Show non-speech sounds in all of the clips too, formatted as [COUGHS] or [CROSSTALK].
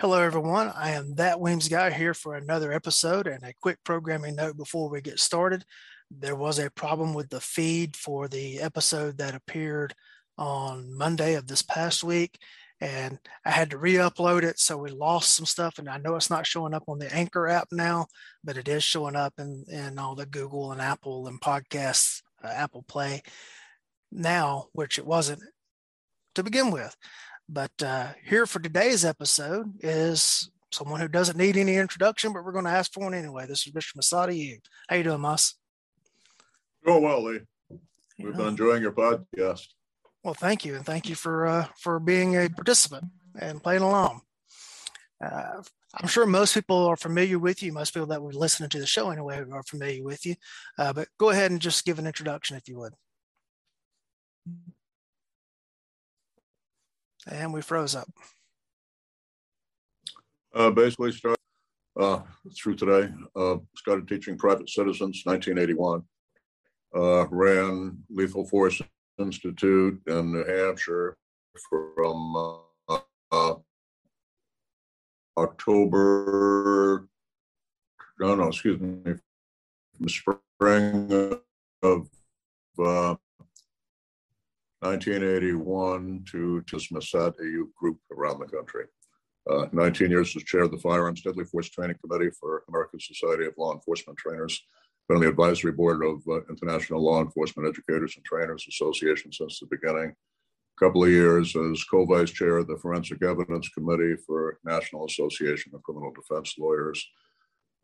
Hello, everyone. I am that Weems guy here for another episode and a quick programming note before we get started. There was a problem with the feed for the episode that appeared on Monday of this past week, and I had to re upload it. So we lost some stuff, and I know it's not showing up on the Anchor app now, but it is showing up in, in all the Google and Apple and podcasts, uh, Apple Play now, which it wasn't to begin with. But uh, here for today's episode is someone who doesn't need any introduction, but we're going to ask for one anyway. This is Mr. Masadi. How you doing, Mas? Doing well, Lee. We've been enjoying your podcast. Well, thank you, and thank you for uh, for being a participant and playing along. Uh, I'm sure most people are familiar with you. Most people that were listening to the show anyway are familiar with you. Uh, but go ahead and just give an introduction if you would. And we froze up. Uh, basically, started uh, through today. Uh, started teaching private citizens 1981. Uh, ran Lethal Force Institute in New Hampshire from uh, uh, October. No, no, excuse me, from spring of 1981 to dismiss that youth group around the country. Uh, 19 years as chair of the Firearms Deadly Force Training Committee for American Society of Law Enforcement Trainers. Been on the advisory board of uh, International Law Enforcement Educators and Trainers Association since the beginning. A couple of years as co-vice chair of the Forensic Evidence Committee for National Association of Criminal Defense Lawyers.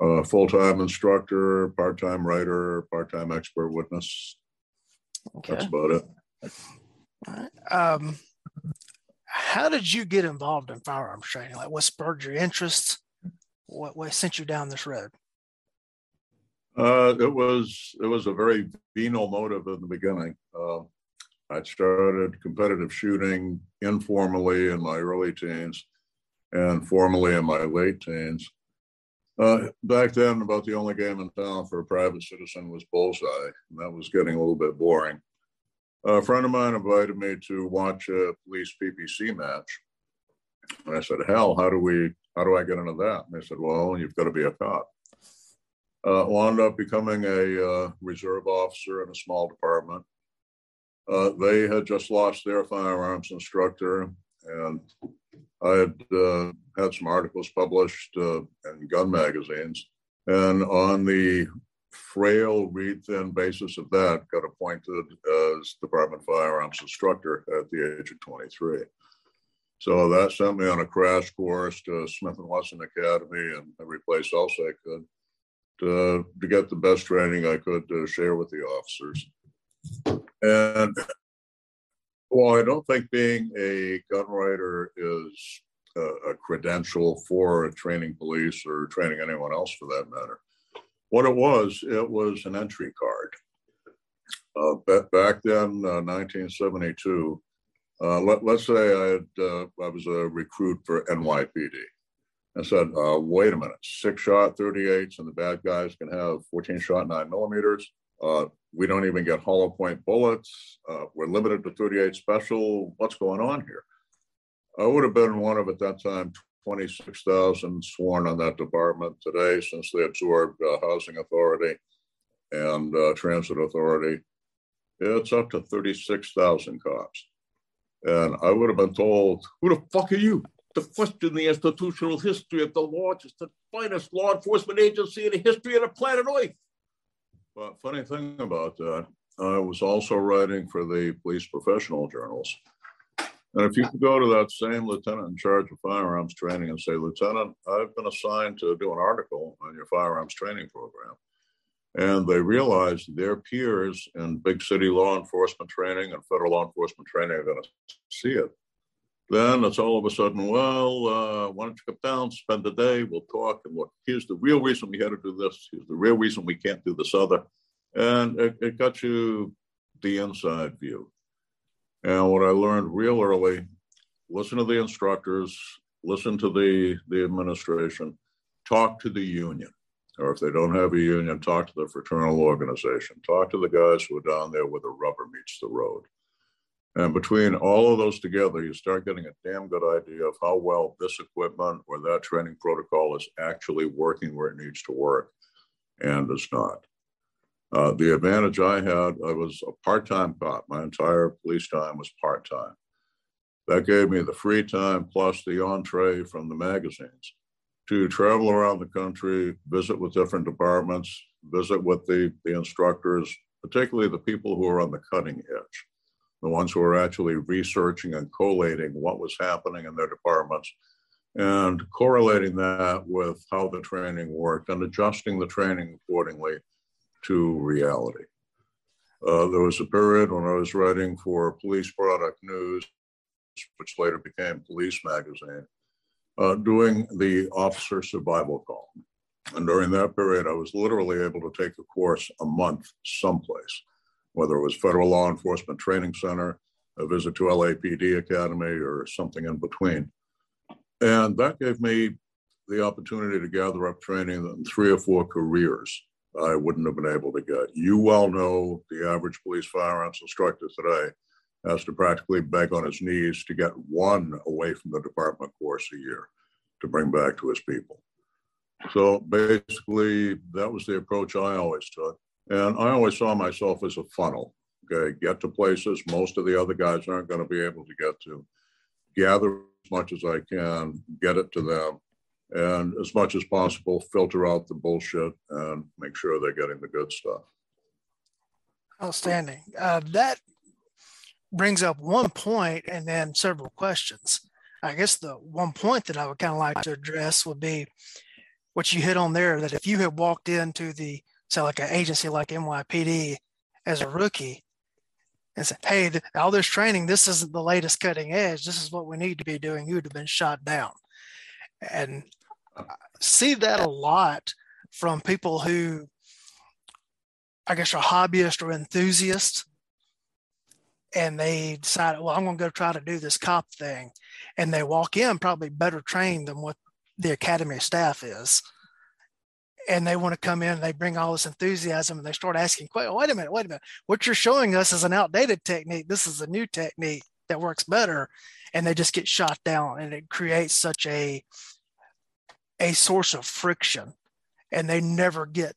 Uh, full-time instructor, part-time writer, part-time expert witness. Okay. That's about it. Um, how did you get involved in firearms training? Like, what spurred your interest? What, what sent you down this road? Uh, it was it was a very venal motive in the beginning. Uh, I started competitive shooting informally in my early teens, and formally in my late teens. Uh, back then, about the only game in town for a private citizen was bullseye, and that was getting a little bit boring a friend of mine invited me to watch a police PPC match. And I said, hell, how do we, how do I get into that? And they said, well, you've got to be a cop. Uh, wound up becoming a uh, reserve officer in a small department. Uh, they had just lost their firearms instructor, and I had uh, had some articles published uh, in gun magazines. And on the frail, reed thin basis of that, got appointed as Department Firearms instructor at the age of 23. So that sent me on a crash course to Smith and Wesson Academy and every place else I could to, to get the best training I could to share with the officers. And well, I don't think being a gun writer is a, a credential for training police or training anyone else for that matter. What it was, it was an entry card. Uh, back then, uh, 1972, uh, let, us say I, had, uh, I was a recruit for NYPD. I said, uh, wait a minute, six shot 38s and the bad guys can have 14 shot nine millimeters. Uh, we don't even get hollow point bullets. we're limited to 38 special. What's going on here? I would have been one of at that time 26,000 sworn on that department today since they absorbed uh, Housing Authority and uh, Transit Authority. It's up to 36,000 cops. And I would have been told, who the fuck are you? To question the institutional history of the largest and finest law enforcement agency in the history of the planet Earth. But funny thing about that, I was also writing for the police professional journals. And if you could go to that same lieutenant in charge of firearms training and say, Lieutenant, I've been assigned to do an article on your firearms training program. And they realize their peers in big city law enforcement training and federal law enforcement training are going to see it. Then it's all of a sudden, well, uh, why don't you come down, spend the day, we'll talk, and look, here's the real reason we had to do this, here's the real reason we can't do this other. And it, it got you the inside view. And what I learned real early, listen to the instructors, listen to the, the administration, talk to the union. Or if they don't have a union, talk to the fraternal organization. Talk to the guys who are down there where the rubber meets the road. And between all of those together, you start getting a damn good idea of how well this equipment or that training protocol is actually working where it needs to work and is not. Uh, the advantage I had, I was a part time cop. My entire police time was part time. That gave me the free time plus the entree from the magazines to travel around the country, visit with different departments, visit with the, the instructors, particularly the people who are on the cutting edge the ones who are actually researching and collating what was happening in their departments and correlating that with how the training worked and adjusting the training accordingly to reality. Uh, there was a period when I was writing for Police Product News, which later became Police Magazine, uh, doing the officer survival column. And during that period, I was literally able to take a course a month someplace whether it was Federal Law Enforcement Training Center, a visit to LAPD Academy, or something in between. And that gave me the opportunity to gather up training in three or four careers I wouldn't have been able to get. You well know the average police firearms instructor today has to practically beg on his knees to get one away from the department course a year to bring back to his people. So basically, that was the approach I always took. And I always saw myself as a funnel. Okay, get to places most of the other guys aren't going to be able to get to. Gather as much as I can, get it to them, and as much as possible, filter out the bullshit and make sure they're getting the good stuff. Outstanding. Uh, that brings up one point and then several questions. I guess the one point that I would kind of like to address would be what you hit on there that if you had walked into the say, like an agency like NYPD as a rookie and say, hey, all this training, this isn't the latest cutting edge. This is what we need to be doing. You would have been shot down. And see that a lot from people who I guess are hobbyists or enthusiasts. And they decide, well, I'm going to go try to do this cop thing. And they walk in probably better trained than what the academy staff is and they want to come in and they bring all this enthusiasm and they start asking, wait a minute, wait a minute. What you're showing us is an outdated technique. This is a new technique that works better. And they just get shot down and it creates such a a source of friction and they never get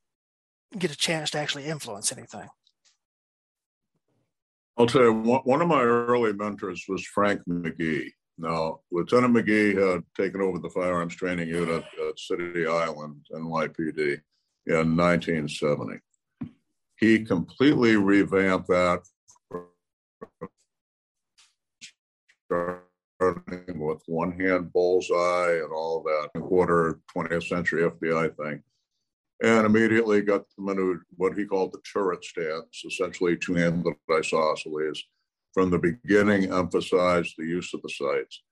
get a chance to actually influence anything. I'll tell you, one of my early mentors was Frank McGee. Now, Lieutenant McGee had taken over the firearms training unit at City Island, NYPD, in 1970. He completely revamped that, with one hand bullseye and all that quarter 20th century FBI thing, and immediately got them into what he called the turret stance, essentially two handed isosceles from the beginning emphasized the use of the sights.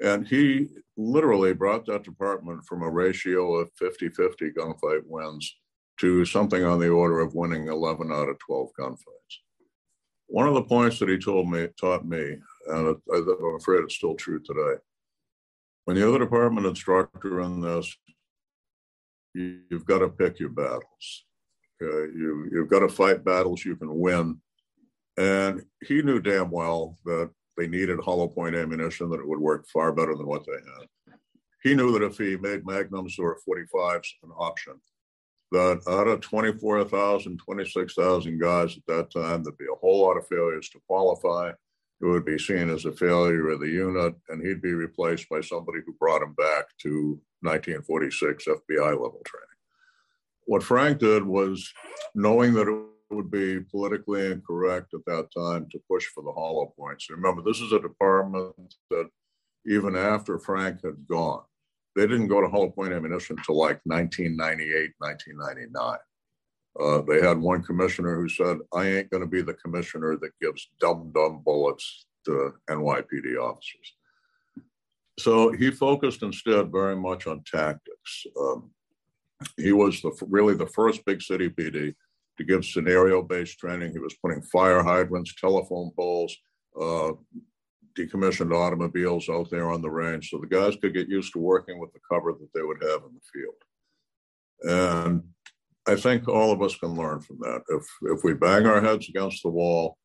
And he literally brought that department from a ratio of 50 50 gunfight wins to something on the order of winning 11 out of 12 gunfights. One of the points that he told me, taught me, and I'm afraid it's still true today, when you're the department instructor in this, you, have got to pick your battles. Okay? You, you've got to fight battles you can win and he knew damn well that they needed hollow point ammunition, that it would work far better than what they had. He knew that if he made magnums or 45s an option, that out of 24,000, 26,000 guys at that time, there'd be a whole lot of failures to qualify. It would be seen as a failure of the unit, and he'd be replaced by somebody who brought him back to 1946 FBI level training. What Frank did was, knowing that it would be politically incorrect at that time to push for the hollow points. Remember, this is a department that even after Frank had gone, they didn't go to hollow point ammunition until like 1998, 1999. Uh, they had one commissioner who said, I ain't going to be the commissioner that gives dumb, dumb bullets to NYPD officers. So he focused instead very much on tactics. Um, he was the, really the first big city PD to give scenario based training. He was putting fire hydrants, telephone poles, uh, decommissioned automobiles out there on the range so the guys could get used to working with the cover that they would have in the field. And I think all of us can learn from that. If, if we bang our heads against the wall,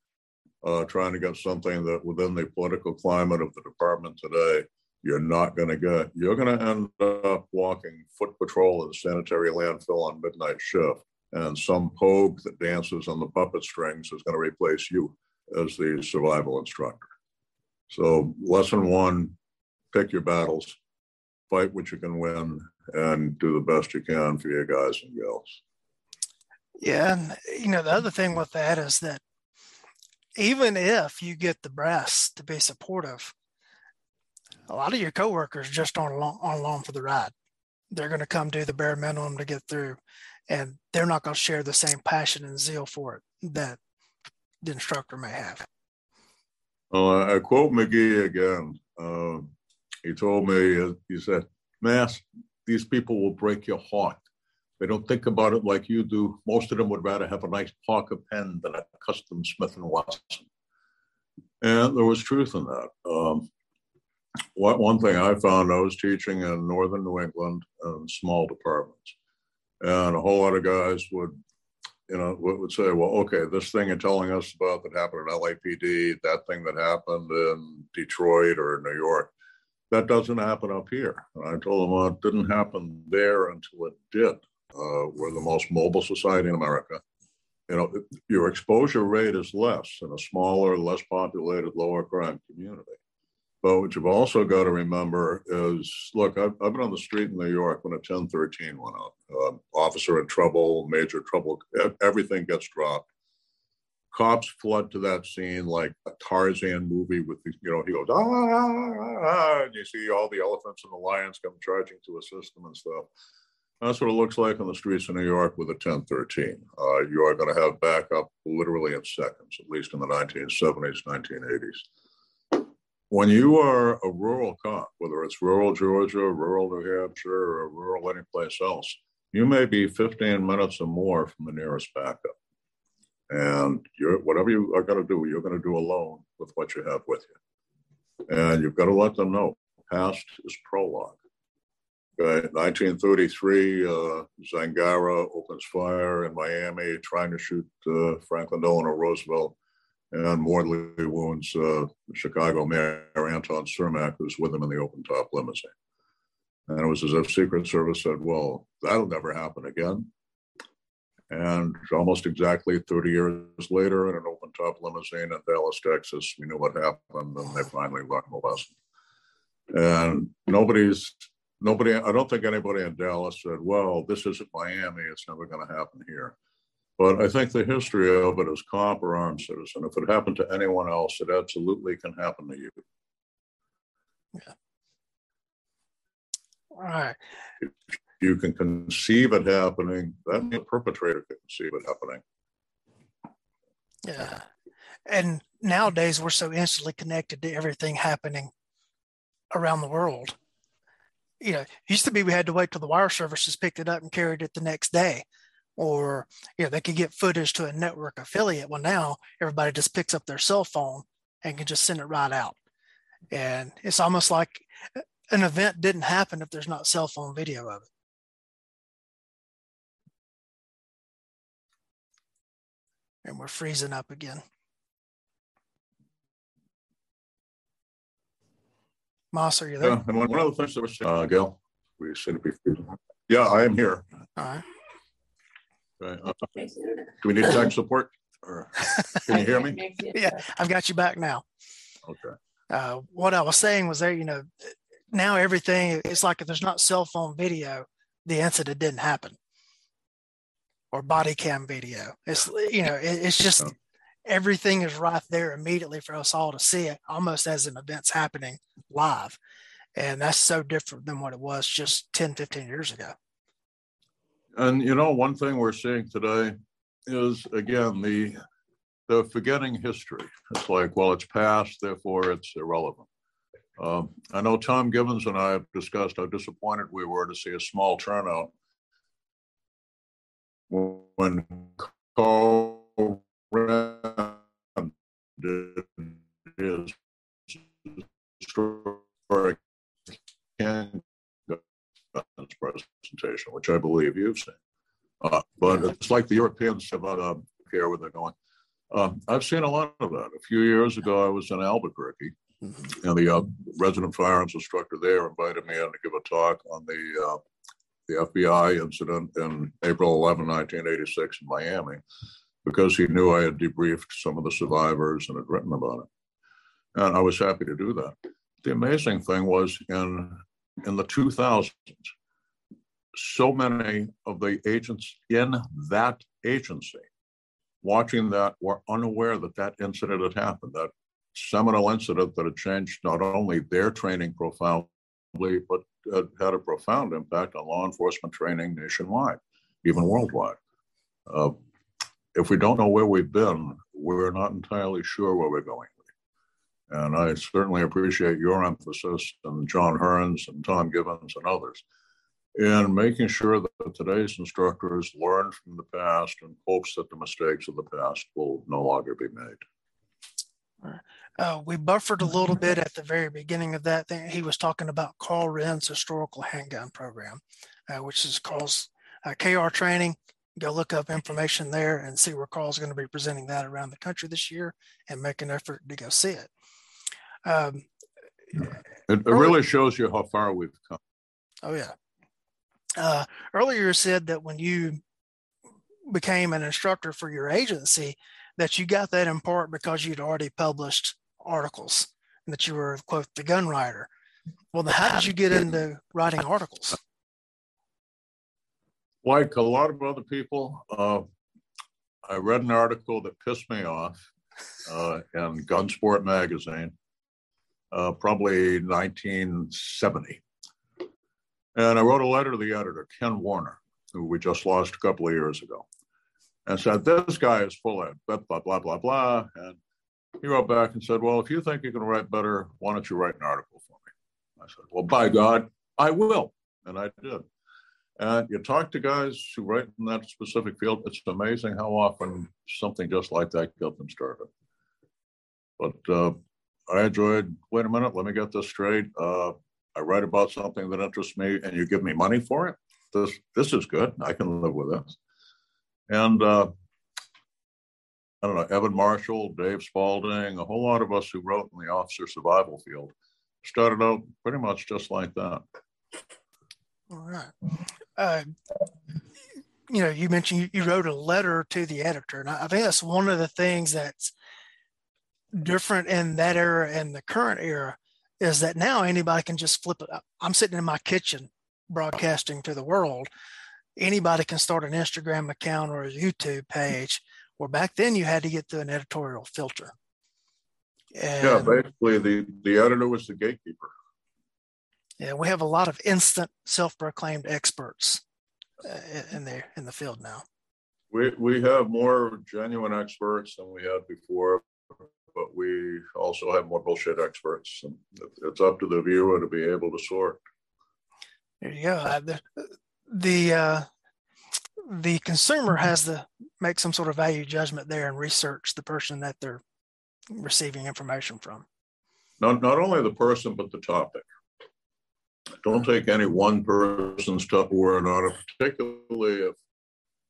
uh, trying to get something that within the political climate of the department today, you're not going to get. You're going to end up walking foot patrol at sanitary landfill on midnight shift, and some pogue that dances on the puppet strings is going to replace you as the survival instructor. So, lesson one pick your battles, fight what you can win, and do the best you can for your guys and girls. Yeah. And, you know, the other thing with that is that even if you get the brass to be supportive, a lot of your coworkers just aren't along, aren't along for the ride. They're going to come do the bare minimum to get through, and they're not going to share the same passion and zeal for it that the instructor may have. Uh, I quote McGee again. Uh, he told me, he said, Mas, these people will break your heart. They don't think about it like you do. Most of them would rather have a nice Parker pen than a custom Smith & Wesson. And there was truth in that. Um, one thing I found, I was teaching in northern New England in small departments. And a whole lot of guys would you know, would say, well, okay, this thing you're telling us about that happened at LAPD, that thing that happened in Detroit or New York, that doesn't happen up here. And I told them, well, it didn't happen there until it did. Uh, we're the most mobile society in America. You know, your exposure rate is less in a smaller, less populated, lower crime community. But what you've also got to remember is look, I've, I've, been on the street in New York when a 1013 went out. Uh, officer in trouble, major trouble, everything gets dropped. Cops flood to that scene like a Tarzan movie with, the, you know, he goes, ah, ah, ah, and you see all the elephants and the lions come charging to assist them and stuff. That's what it looks like on the streets of New York with a 1013. Uh, you are going to have backup literally in seconds, at least in the 1970s, 1980s when you are a rural cop, whether it's rural Georgia, rural New Hampshire, or rural anyplace else, you may be 15 minutes or more from the nearest backup. And whatever you are going to do, you're going to do alone with what you have with you. And you've got to let them know past is prologue. Okay, 1933, uh, Zangara opens fire in Miami trying to shoot uh, Franklin Delano Roosevelt and mortally wounds uh, Chicago Mayor Anton Cermak, who's with him in the open top limousine. And it was as if Secret Service said, well, that'll never happen again. And almost exactly 30 years later, in an open top limousine in Dallas, Texas, we knew what happened, and they finally learned the lesson. And nobody's, nobody, I don't think anybody in Dallas said, well, this isn't Miami, it's never going to happen here. But I think the history of it is cop or armed citizen. If it happened to anyone else, it absolutely can happen to you. Yeah. All right. If you can conceive it happening, that the perpetrator can conceive it happening. Yeah. And nowadays we're so instantly connected to everything happening around the world. You know, used to be we had to wait till the wire services picked it up and carried it the next day. Or you know they could get footage to a network affiliate. Well now everybody just picks up their cell phone and can just send it right out. And it's almost like an event didn't happen if there's not cell phone video of it. And we're freezing up again moss are you there yeah, and one of the things that was uh, gail we said it before yeah i am here all right Okay. Uh, do we need tech support? Or can you hear me? [LAUGHS] yeah, I've got you back now. Okay. Uh, what I was saying was there, you know, now everything it's like if there's not cell phone video, the incident didn't happen, or body cam video. It's you know, it, it's just everything is right there immediately for us all to see it, almost as an event's happening live, and that's so different than what it was just 10, 15 years ago. And you know, one thing we're seeing today is again the the forgetting history. It's like, well, it's past, therefore it's irrelevant. Um, I know Tom Givens and I have discussed how disappointed we were to see a small turnout when Karl his historic presentation, which I believe you've seen. Uh, but it's like the Europeans have uh, here where they're going. Uh, I've seen a lot of that. A few years ago, I was in Albuquerque, mm-hmm. and the uh, resident firearms instructor there invited me in to give a talk on the uh, the FBI incident in April 11, 1986, in Miami, because he knew I had debriefed some of the survivors and had written about it, and I was happy to do that. The amazing thing was in in the 2000s, so many of the agents in that agency watching that were unaware that that incident had happened, that seminal incident that had changed not only their training profoundly, but had, a profound impact on law enforcement training nationwide, even worldwide. Uh, if we don't know where we've been, we're not entirely sure where we're going. And I certainly appreciate your emphasis and John Hearns and Tom Givens and others in making sure that today's instructors learn from the past and hopes that the mistakes of the past will no longer be made. Uh, we buffered a little bit at [LAUGHS] the very beginning of that thing. He was talking about Karl Rehn's historical handgun program, uh, which is Karl's uh, KR training. Go look up information there and see where Karl's going to be presenting that around the country this year and make an effort to go see it. Um, it, it really shows you how far we've come. Oh, yeah. Uh, earlier you said that when you became an instructor for your agency, that you got that in part because you'd already published articles and that you were, quote, the gun writer. Well, then how did you get into writing articles? Like a lot of other people, uh, I read an article that pissed me off uh, in Gunsport magazine, uh, probably 1970. And I wrote a letter to the editor, Ken Warner, who we just lost a couple of years ago, and said, This guy is full of blah, blah, blah, blah, blah. And he wrote back and said, Well, if you think you can write better, why don't you write an article for me? I said, Well, by God, I will. And I did. And you talk to guys who write in that specific field, it's amazing how often something just like that got them started. But uh, I enjoyed, wait a minute, let me get this straight. Uh, I write about something that interests me and you give me money for it. This this is good. I can live with this. And uh, I don't know, Evan Marshall, Dave Spalding, a whole lot of us who wrote in the officer survival field started out pretty much just like that. All right. Uh, you know, you mentioned you, you wrote a letter to the editor, and I think that's one of the things that's different in that era and the current era is that now anybody can just flip it. I'm sitting in my kitchen broadcasting to the world. Anybody can start an Instagram account or a YouTube page. Where back then you had to get through an editorial filter. And, yeah, basically the the editor was the gatekeeper. Yeah, we have a lot of instant self-proclaimed experts uh, in there in the field now. We we have more genuine experts than we had before, but we also have more bullshit experts. And it's up to the viewer to be able to sort. There you go. The the, uh, the consumer has to make some sort of value judgment there and research the person that they're receiving information from. Not not only the person, but the topic. Don't take any one person's word on it, particularly if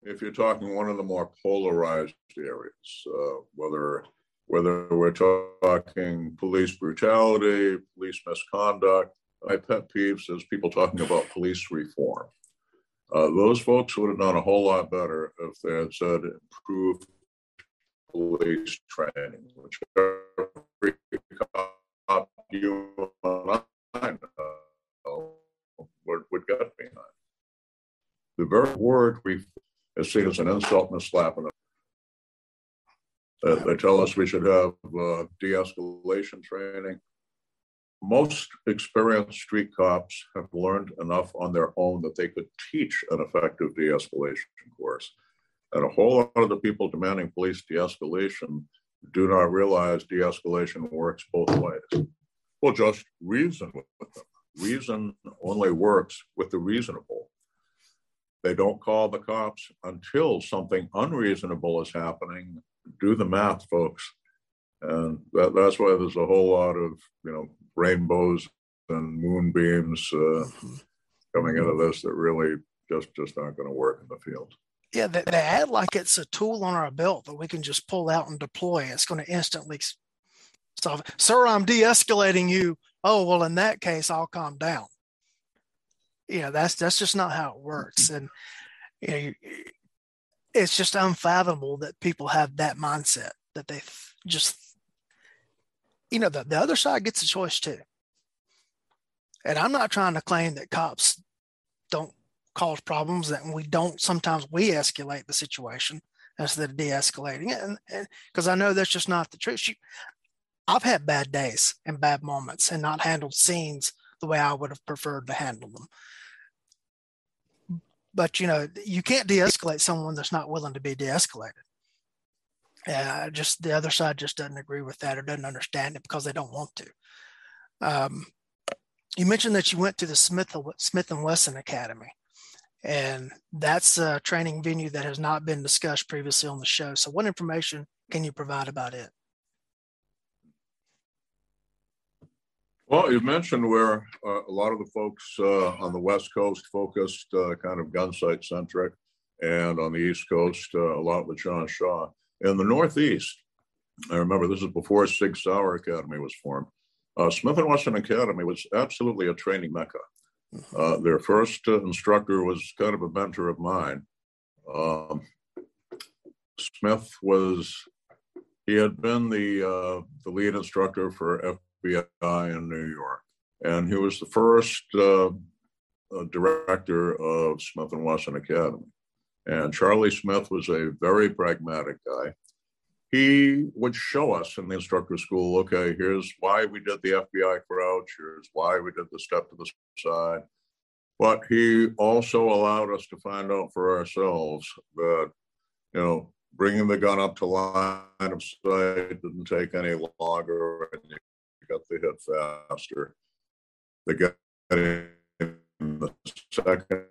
if you're talking one of the more polarized areas, uh, whether whether we're talking police brutality, police misconduct. My pet peeves is people talking about police reform. Uh, those folks would have done a whole lot better if they had said improve police training, which every cop you and The very word we is seen as an insult and a slap in the uh, they tell us we should have uh, de escalation training. Most experienced street cops have learned enough on their own that they could teach an effective de escalation course. And a whole lot of the people demanding police de escalation do not realize de escalation works both ways. Well, just reason with them. Reason only works with the reasonable. They don't call the cops until something unreasonable is happening do the math, folks. And that, that's why there's a whole lot of, you know, rainbows and moonbeams uh, coming into this that really just, just aren't going to work in the field. Yeah, they, they act like it's a tool on our belt that we can just pull out and deploy. It's going to instantly solve it. Sir, I'm de-escalating you. Oh, well, in that case, I'll calm down. Yeah, that's that's just not how it works. And you know, it's just unfathomable that people have that mindset that they just, you know, the, the other side gets a choice too. And I'm not trying to claim that cops don't cause problems that we don't sometimes we escalate the situation instead of de-escalating it and because i know that's just not the truth i've had bad days and bad moments and not handled scenes the way i would have preferred to handle them. But you know you can't de-escalate someone that's not willing to be de-escalated. Uh, just the other side just doesn't agree with that or doesn't understand it because they don't want to. Um, you mentioned that you went to the smith, smith and wesson academy and that's a training venue that has not been discussed previously on the show. So what information can you provide about it Well, you mentioned where uh, a lot of the folks uh, on the West Coast focused uh, kind of Gunsite centric, and on the East Coast, uh, a lot with John Shaw. In the Northeast, I remember this is before Sig Sauer Academy was formed. Uh, Smith and Wesson Academy was absolutely a training mecca. Mm-hmm. Uh, their first instructor was kind of a mentor of mine. Um, Smith was he had been the the lead instructor for FBI in New York. And he was the first uh, uh, director of Smith and Wesson Academy. And Charlie Smith was a very pragmatic guy. He would show us in the instructor school, okay, here's why we did the FBI crouch, here's why we did the step to the side. But he also allowed us to find out for ourselves that, you know, bringing the gun up to line of sight didn't take any longer, and you got the hit faster. The guy in the second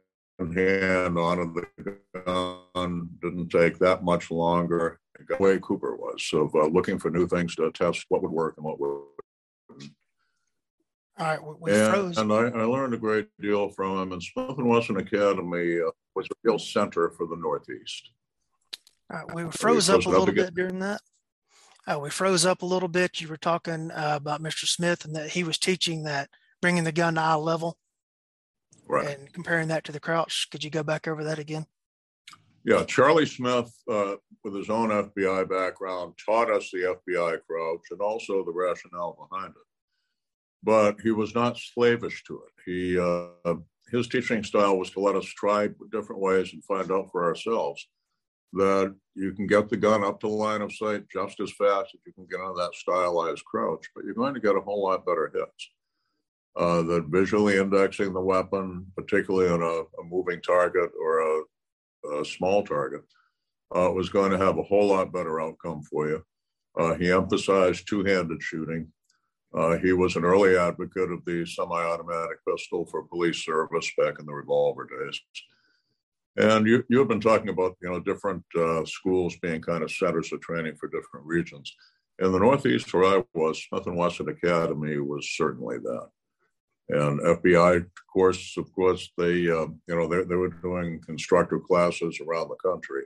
hand onto the gun didn't take that much longer. The way Cooper was of uh, looking for new things to test what would work and what wouldn't. All right, we and, froze. And I, I, learned a great deal from him. And Smith and Wesson Academy uh, was a real center for the Northeast. All right, we froze up a little bit during that. Uh, we froze up a little bit. You were talking uh, about Mr. Smith and that he was teaching that bringing the gun to eye level, right? And comparing that to the crouch. Could you go back over that again? Yeah, Charlie Smith, uh, with his own FBI background, taught us the FBI crouch and also the rationale behind it. But he was not slavish to it. He uh, his teaching style was to let us try different ways and find out for ourselves that you can get the gun up to line of sight just as fast as you can get on that stylized crouch, but you're going to get a whole lot better hits. Uh, that visually indexing the weapon, particularly on a, a moving target or a, a small target, uh, was going to have a whole lot better outcome for you. Uh, he emphasized two-handed shooting. Uh, he was an early advocate of the semi-automatic pistol for police service back in the revolver days. And you, you've been talking about, you know, different uh, schools being kind of centers of training for different regions. In the Northeast, where I was, Smith and Wesson Academy was certainly that. And FBI course, of course, they, uh, you know, they, they were doing instructor classes around the country.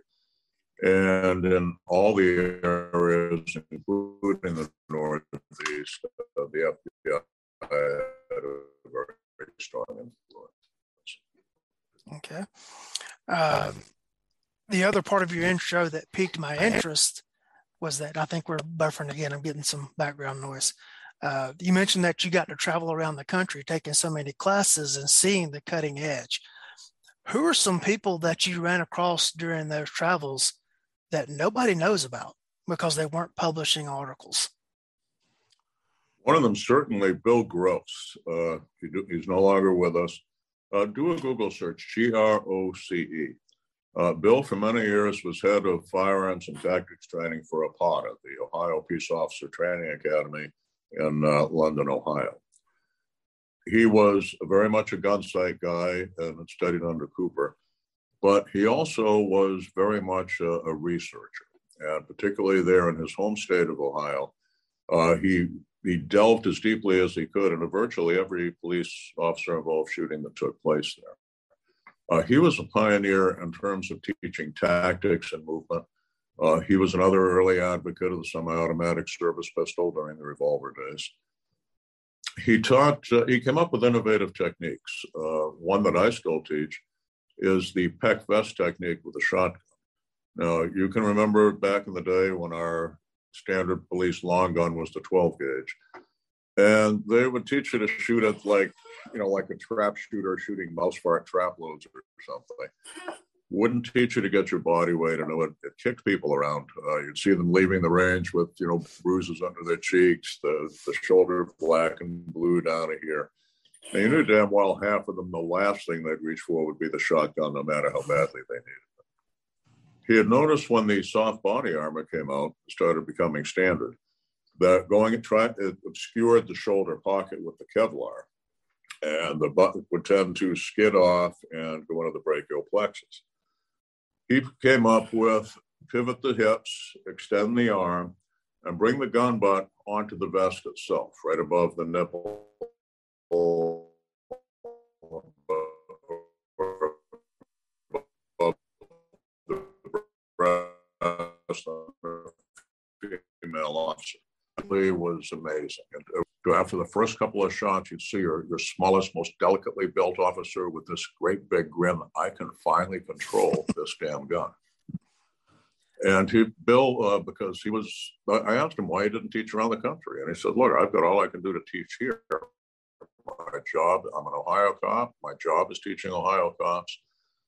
And in all the areas, including the Northeast, uh, the FBI had a very strong influence. Okay. Uh, the other part of your intro that piqued my interest was that I think we're buffering again. I'm getting some background noise. Uh, you mentioned that you got to travel around the country taking so many classes and seeing the cutting edge. Who are some people that you ran across during those travels that nobody knows about because they weren't publishing articles? One of them certainly Bill Groce. Uh, he do, he's no longer with us. Uh, do a Google search, G R O C E. Uh, Bill, for many years, was head of firearms and tactics training for OPOTA, the Ohio Peace Officer Training Academy in uh, London, Ohio. He was very much a Gunsite guy and had studied under Cooper, but he also was very much a, a researcher. And particularly there in his home state of Ohio, uh, he he delved as deeply as he could into virtually every police officer involved shooting that took place there. Uh, he was a pioneer in terms of teaching tactics and movement. Uh, he was another early advocate of the semi-automatic service pistol during the revolver days. He taught. Uh, he came up with innovative techniques. Uh, one that I still teach is the peck vest technique with a shotgun. Now you can remember back in the day when our standard police long gun was the 12 gauge, and they would teach you to shoot it like you know like a trap shooter shooting mouse fart trap loads or something wouldn't teach you to get your body weight. Know it, it kicked people around. Uh, you'd see them leaving the range with, you know, bruises under their cheeks, the, the shoulder black and blue down here. And you knew damn well half of them, the last thing they'd reach for would be the shotgun, no matter how badly they needed. He had noticed when the soft body armor came out, started becoming standard, that going and try it obscured the shoulder pocket with the Kevlar, and the button would tend to skid off and go into the brachial plexus he came up with pivot the hips, extend the arm, and bring the gun butt onto the vest itself, right above the nipple. Female officer. It was amazing. And after the first couple of shots, you'd see your, your smallest, most delicately built officer with this great big grin. I can finally control this damn gun. And he, Bill, uh, because he was, I asked him why he didn't teach around the country. And he said, Look, I've got all I can do to teach here. My job, I'm an Ohio cop. My job is teaching Ohio cops.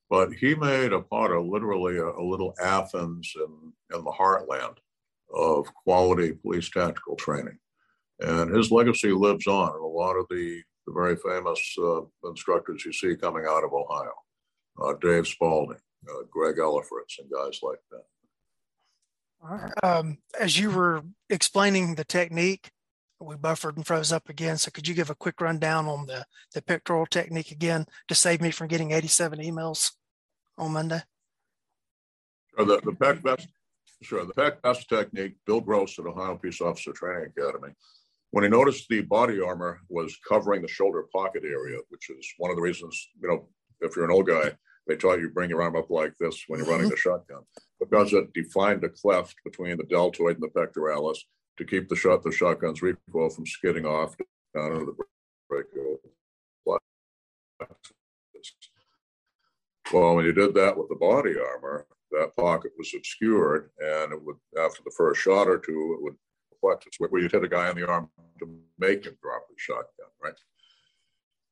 But he made OPOTA literally a, a little Athens in, in the heartland of quality police tactical training. And his legacy lives on in a lot of the, the very famous uh, instructors you see coming out of Ohio uh, Dave Spalding, uh, Greg Ellifritz, and guys like that. Um, as you were explaining the technique, we buffered and froze up again. So could you give a quick rundown on the, the pectoral technique again to save me from getting 87 emails on Monday? Sure, the, the peck vest, sure, the peck vest technique, Bill Groce at Ohio Peace Officer Training Academy. When he noticed the body armor was covering the shoulder pocket area, which is one of the reasons, you know, if you're an old guy, they taught you bring your arm up like this when you're running the shotgun. Because it defined a cleft between the deltoid and the pectoralis to keep the shot the shotgun's recoil from skidding off down into the brachial Well, when you did that with the body armor, that pocket was obscured, and it would after the first shot or two, it would reflexes, where you'd hit a guy in the arm to make him drop his shotgun, right?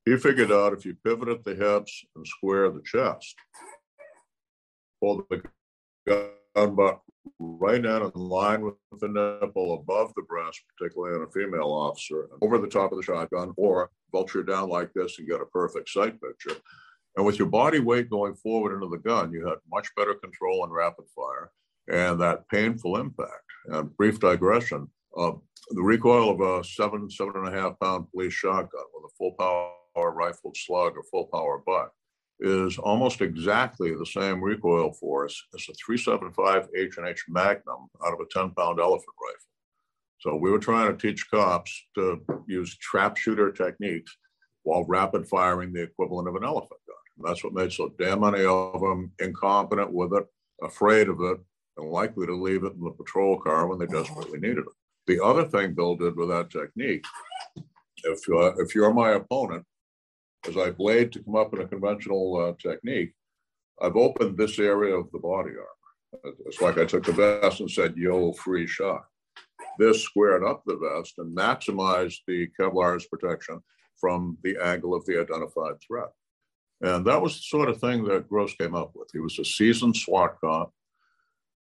He figured out if you pivot at the hips and square the chest, pull the gun butt right down in line with the nipple above the breast, particularly in a female officer, over the top of the shotgun, or vulture down like this and get a perfect sight picture. And with your body weight going forward into the gun, you had much better control and rapid fire and that painful impact. And brief digression, uh, the recoil of a seven, seven and a half pound police shotgun with a full power rifled slug or full power butt is almost exactly the same recoil force as a 375 H&H Magnum out of a 10 pound elephant rifle. So we were trying to teach cops to use trap shooter techniques while rapid firing the equivalent of an elephant gun. And that's what made so damn many of them incompetent with it, afraid of it, and likely to leave it in the patrol car when they desperately needed it. The other thing Bill did with that technique, if, uh, if you're my opponent, as I blade to come up in a conventional uh, technique, I've opened this area of the body armor. It's like I took the vest and said, yo, free shot. This squared up the vest and maximized the Kevlar's protection from the angle of the identified threat. And that was the sort of thing that Groce came up with. He was a seasoned SWAT cop.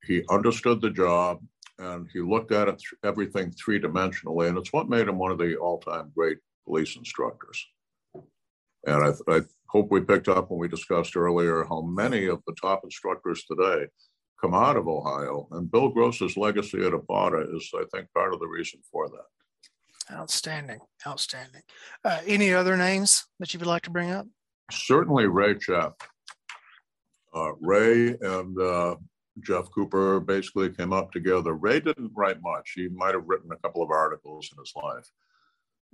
He understood the job and he looked at it th- everything three dimensionally, and it's what made him one of the all time great police instructors. And I, I, hope we picked up when we discussed earlier how many of the top instructors today come out of Ohio, and Bill Groce's legacy at OPOTA is, I think, part of the reason for that. Outstanding, outstanding. Uh, any other names that you would like to bring up? Certainly, Ray Chapp. Uh, Ray and uh, Jeff Cooper basically came up together. Ray didn't write much. He might have written a couple of articles in his life.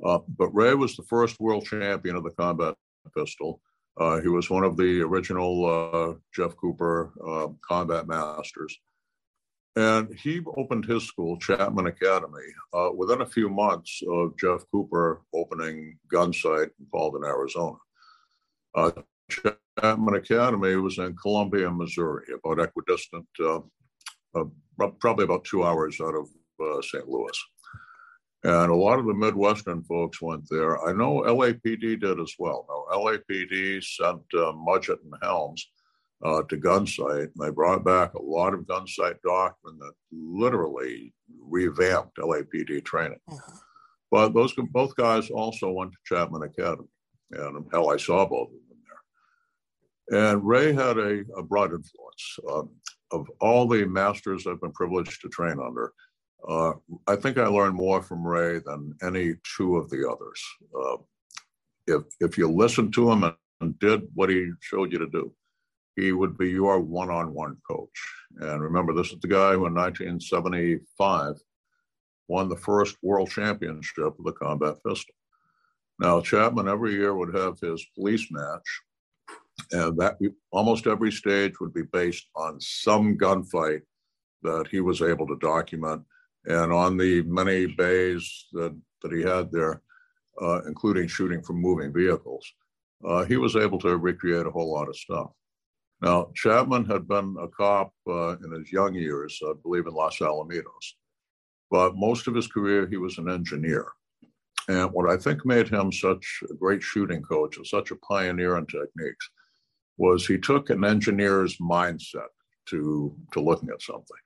Uh, but Ray was the first world champion of the combat pistol. Uh, he was one of the original uh, Jeff Cooper uh, combat masters. And he opened his school, Chapman Academy, within a few months of Jeff Cooper opening Gunsite in Paulden, Arizona. Uh, Chapman Academy was in Columbia, Missouri, about equidistant, uh, probably about two hours out of St. Louis. And a lot of the Midwestern folks went there. I know LAPD did as well. Now, LAPD sent uh, Mudgett and Helms uh, to Gunsite, and they brought back a lot of Gunsite doctrine that literally revamped LAPD training. Mm-hmm. But those both guys also went to Chapman Academy, and hell, I saw both of them there. And Ray had a, a broad influence. Um, of all the masters I've been privileged to train under, uh, I think I learned more from Ray than any two of the others. Uh, if if you listened to him and, and did what he showed you to do, he would be your one-on-one coach. And remember, this is the guy who in 1975 won the first world championship of the combat pistol. Now Chapman every year would have his police match, and that almost every stage would be based on some gunfight that he was able to document and on the many bays that, that he had there, uh, including shooting from moving vehicles, uh, he was able to recreate a whole lot of stuff. Now, Chapman had been a cop uh, in his young years, I believe in Los Alamitos, but most of his career he was an engineer. And what I think made him such a great shooting coach and such a pioneer in techniques was he took an engineer's mindset to, to looking at something.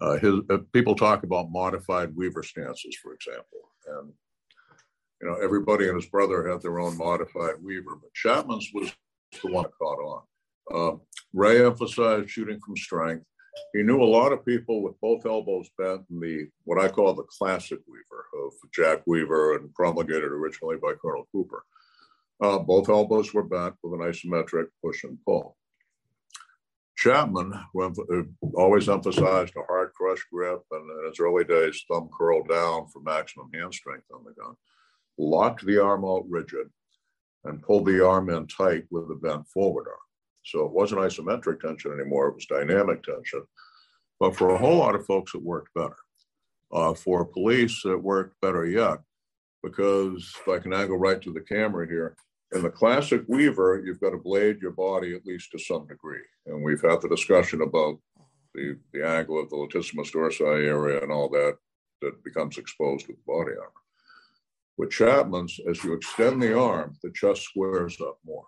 Uh, his uh, people talk about modified Weaver stances, for example, and you know everybody and his brother had their own modified Weaver, but Chapman's was the one that caught on. Uh, Ray emphasized shooting from strength. He knew a lot of people with both elbows bent in the what I call the classic Weaver of Jack Weaver and promulgated originally by Colonel Cooper. Uh, both elbows were bent with an isometric push and pull. Chapman who always emphasized a hard crush grip and in his early days, thumb curled down for maximum hand strength on the gun. Locked the arm out rigid and pulled the arm in tight with a bent forward arm. So it wasn't isometric tension anymore, it was dynamic tension. But for a whole lot of folks, it worked better. Uh, for police, it worked better yet because if I can angle right to the camera here, in the classic weaver, you've got to blade your body at least to some degree. And we've had the discussion about the, the angle of the latissimus dorsi area and all that that becomes exposed with the body armor. With Chapman's, as you extend the arm, the chest squares up more.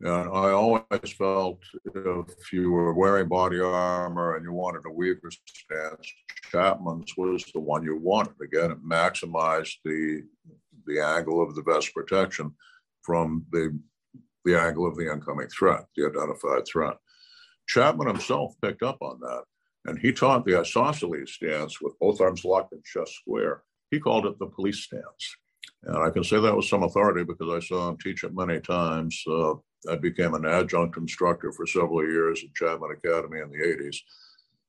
And I always felt if you were wearing body armor and you wanted a weaver stance, Chapman's was the one you wanted. Again, it maximized the the angle of the vest protection from the, the angle of the incoming threat, the identified threat. Chapman himself picked up on that, and he taught the isosceles stance with both arms locked and chest square. He called it the police stance. And I can say that with some authority because I saw him teach it many times. Uh, I became an adjunct instructor for several years at Chapman Academy in the 80s.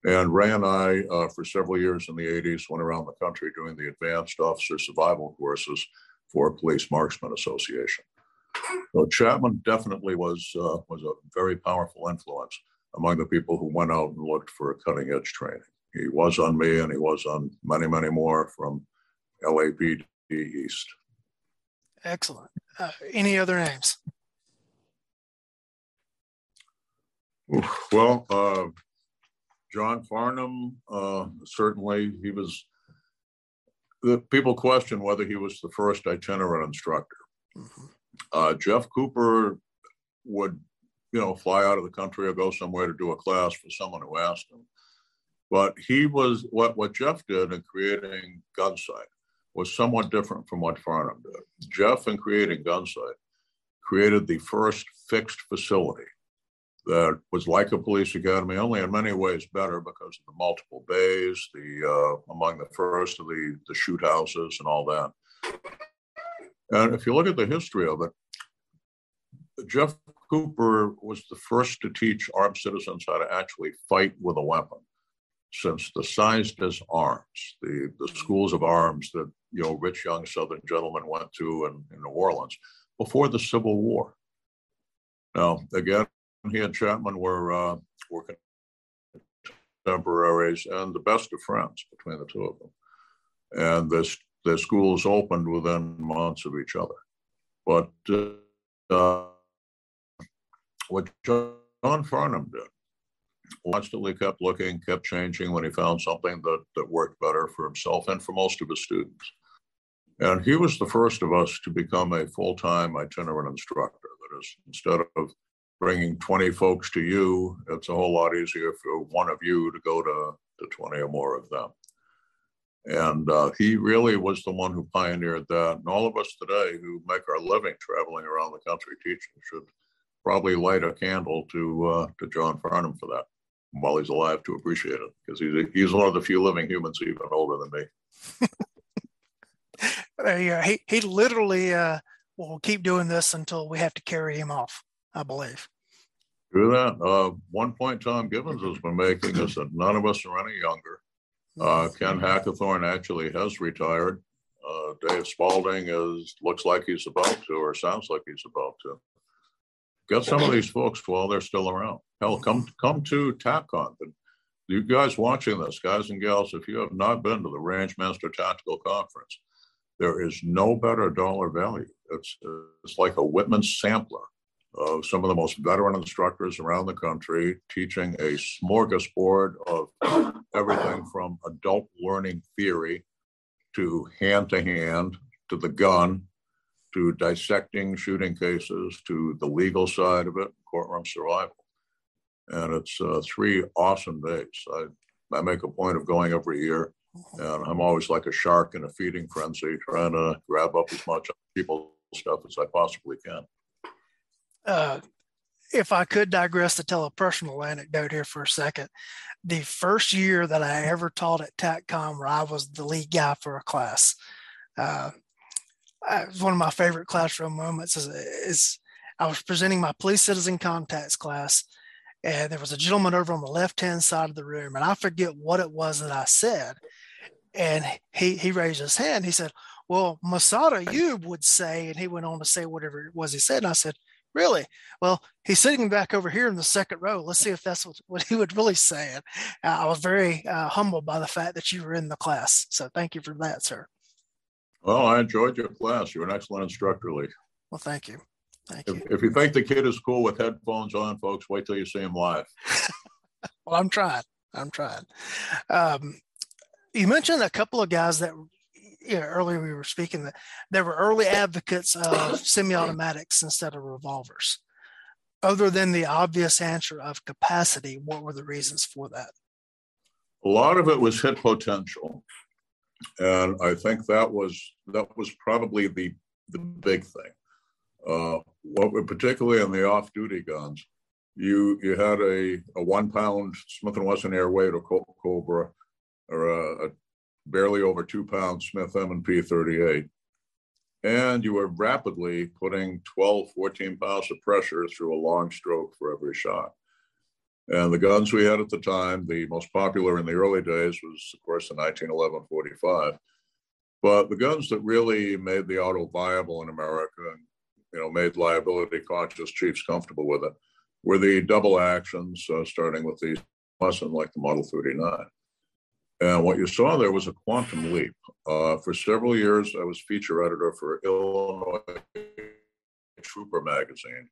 And Ray and I, uh, for several years in the 80s, went around the country doing the advanced officer survival courses for Police Marksmen Association. So Chapman definitely was uh, was a very powerful influence among the people who went out and looked for cutting edge training. He was on me, and he was on many, many more from LAPD East. Excellent. Uh, any other names? Well, uh, John Farnam, uh, certainly he was the people question whether he was the first itinerant instructor. Mm-hmm. Uh, Jeff Cooper would, you know, fly out of the country or go somewhere to do a class for someone who asked him. But he was what what Jeff did in creating Gunsite was somewhat different from what Farnam did. Jeff, in creating Gunsite, created the first fixed facility that was like a police academy, only in many ways better because of the multiple bays, the uh, among the first of the the shoot houses and all that. And if you look at the history of it, Jeff Cooper was the first to teach armed citizens how to actually fight with a weapon, since the size sized arms, the the schools of arms that you know rich young Southern gentlemen went to in, in New Orleans before the Civil War. Now, again, he and Chapman were uh, were contemporaries and the best of friends between the two of them. And this the schools opened within months of each other. But uh, what John Farnam did, constantly kept looking, kept changing when he found something that, that worked better for himself and for most of his students. And he was the first of us to become a full time itinerant instructor. That is, instead of bringing 20 folks to you, it's a whole lot easier for one of you to go to, to 20 or more of them. And uh, he really was the one who pioneered that. And all of us today who make our living traveling around the country teaching should probably light a candle to uh, to John Farnam for that while he's alive to appreciate it because he's he's one of the few living humans even older than me. [LAUGHS] yeah, he he literally uh, will keep doing this until we have to carry him off. I believe. Do that. Uh, one point Tom Givens has been making is that none of us are any younger. Uh, Ken Hackathorn actually has retired. Uh, Dave Spalding is looks like he's about to, or sounds like he's about to. Get some of these folks while they're still around. Hell, come come to TACCON. You guys watching this, guys and gals, if you have not been to the Rangemaster Tactical Conference, there is no better dollar value. It's it's like a Whitman sampler of some of the most veteran instructors around the country teaching a smorgasbord of everything from adult learning theory to hand to hand to the gun to dissecting shooting cases to the legal side of it, courtroom survival. And it's uh, three awesome days. I, I make a point of going every year, and I'm always like a shark in a feeding frenzy, trying to grab up as much people's stuff as I possibly can. Uh, if I could digress to tell a personal anecdote here for a second, the first year that I ever taught at where I was the lead guy for a class, uh, one of my favorite classroom moments is, is I was presenting my police citizen contacts class, and there was a gentleman over on the left hand side of the room, and I forget what it was that I said, and he he raised his hand. He said, "Well, Massad Ayoob would say," and he went on to say whatever it was he said, and I said, Really? Well, he's sitting back over here in the second row. Let's see if that's what, what he would really say. And uh, I was very uh, humbled by the fact that you were in the class. So thank you for that, sir. Well, I enjoyed your class. You're an excellent instructor, Lee. Well, thank you. Thank if, you. If you think the kid is cool with headphones on, folks, wait till you see him live. [LAUGHS] well, I'm trying. I'm trying. Um, you mentioned a couple of guys that you know, earlier we were speaking that there were early advocates of [COUGHS] semi-automatics instead of revolvers. Other than the obvious answer of capacity, what were the reasons for that? A lot of it was hit potential, and I think that was that was probably the the big thing. Uh, what particularly on the off-duty guns, you you had a, a one pound Smith and Wesson airweight or Cobra or a, a barely over two pounds Smith M&P 38. And you were rapidly putting 12, 14 pounds of pressure through a long stroke for every shot. And the guns we had at the time, the most popular in the early days was, of course, the 1911 45. But the guns that really made the auto viable in America and you know made liability conscious chiefs comfortable with it were the double actions, uh, starting with the Wesson, like the Model 39. And what you saw there was a quantum leap. Uh, for several years, I was feature editor for Illinois Trooper magazine,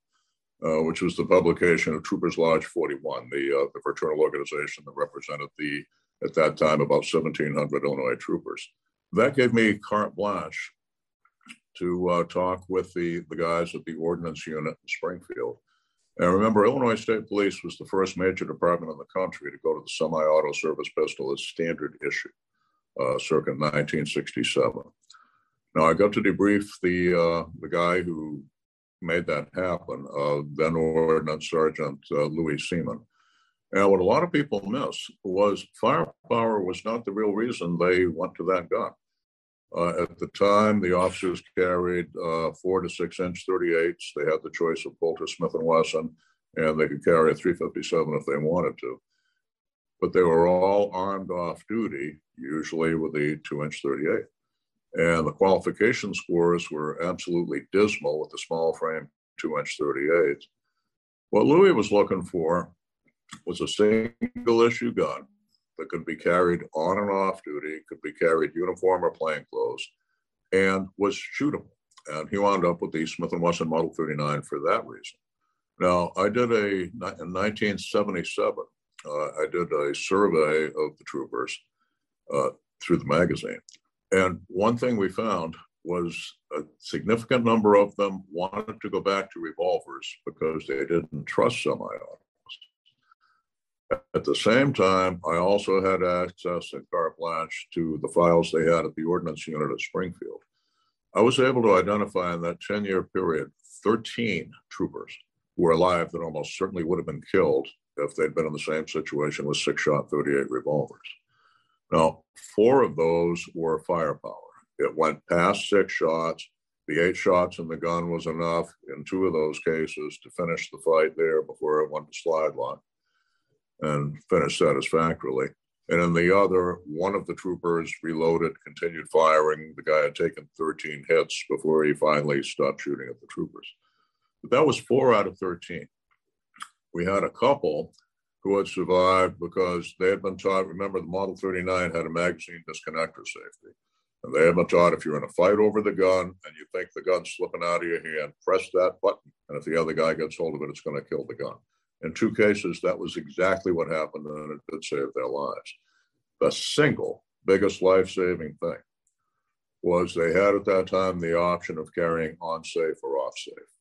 uh, which was the publication of Troopers Lodge 41, the, uh, the fraternal organization that represented the, at that time, about 1,700 Illinois troopers. That gave me carte blanche to uh, talk with the, the guys at the ordnance unit in Springfield and remember, Illinois State Police was the first major department in the country to go to the semi-auto service pistol as standard issue, uh, circa 1967. Now I got to debrief the uh, the guy who made that happen, uh, then Ordnance Sergeant uh, Louis Seaman. And what a lot of people miss was firepower was not the real reason they went to that gun. Uh, at the time, the officers carried uh, four to six inch 38s. They had the choice of Walter Smith and Wesson, and they could carry a 357 if they wanted to. But they were all armed off duty, usually with a two inch 38. And the qualification scores were absolutely dismal with the small frame two inch 38s. What Louis was looking for was a single issue gun that could be carried on and off duty, could be carried uniform or plain clothes, and was shootable. And he wound up with the Smith & Wesson Model 39 for that reason. Now, I did a, in 1977, uh, I did a survey of the troopers uh, through the magazine. And one thing we found was a significant number of them wanted to go back to revolvers because they didn't trust semi-autos. At the same time, I also had access and carte blanche to the files they had at the Ordnance Unit at Springfield. I was able to identify in that 10 year period 13 troopers who were alive that almost certainly would have been killed if they'd been in the same situation with six shot 38 revolvers. Now, four of those were firepower. It went past six shots. The eight shots in the gun was enough in two of those cases to finish the fight there before it went to slide lock and finished satisfactorily. And in the other, one of the troopers reloaded, continued firing. The guy had taken 13 hits before he finally stopped shooting at the troopers. But that was four out of 13. We had a couple who had survived because they had been taught. Remember, the Model 39 had a magazine disconnector safety. And they had been taught if you're in a fight over the gun and you think the gun's slipping out of your hand, press that button. And if the other guy gets hold of it, it's going to kill the gun. In two cases, that was exactly what happened, and it did save their lives. The single biggest life saving thing was they had at that time the option of carrying on safe or off safe.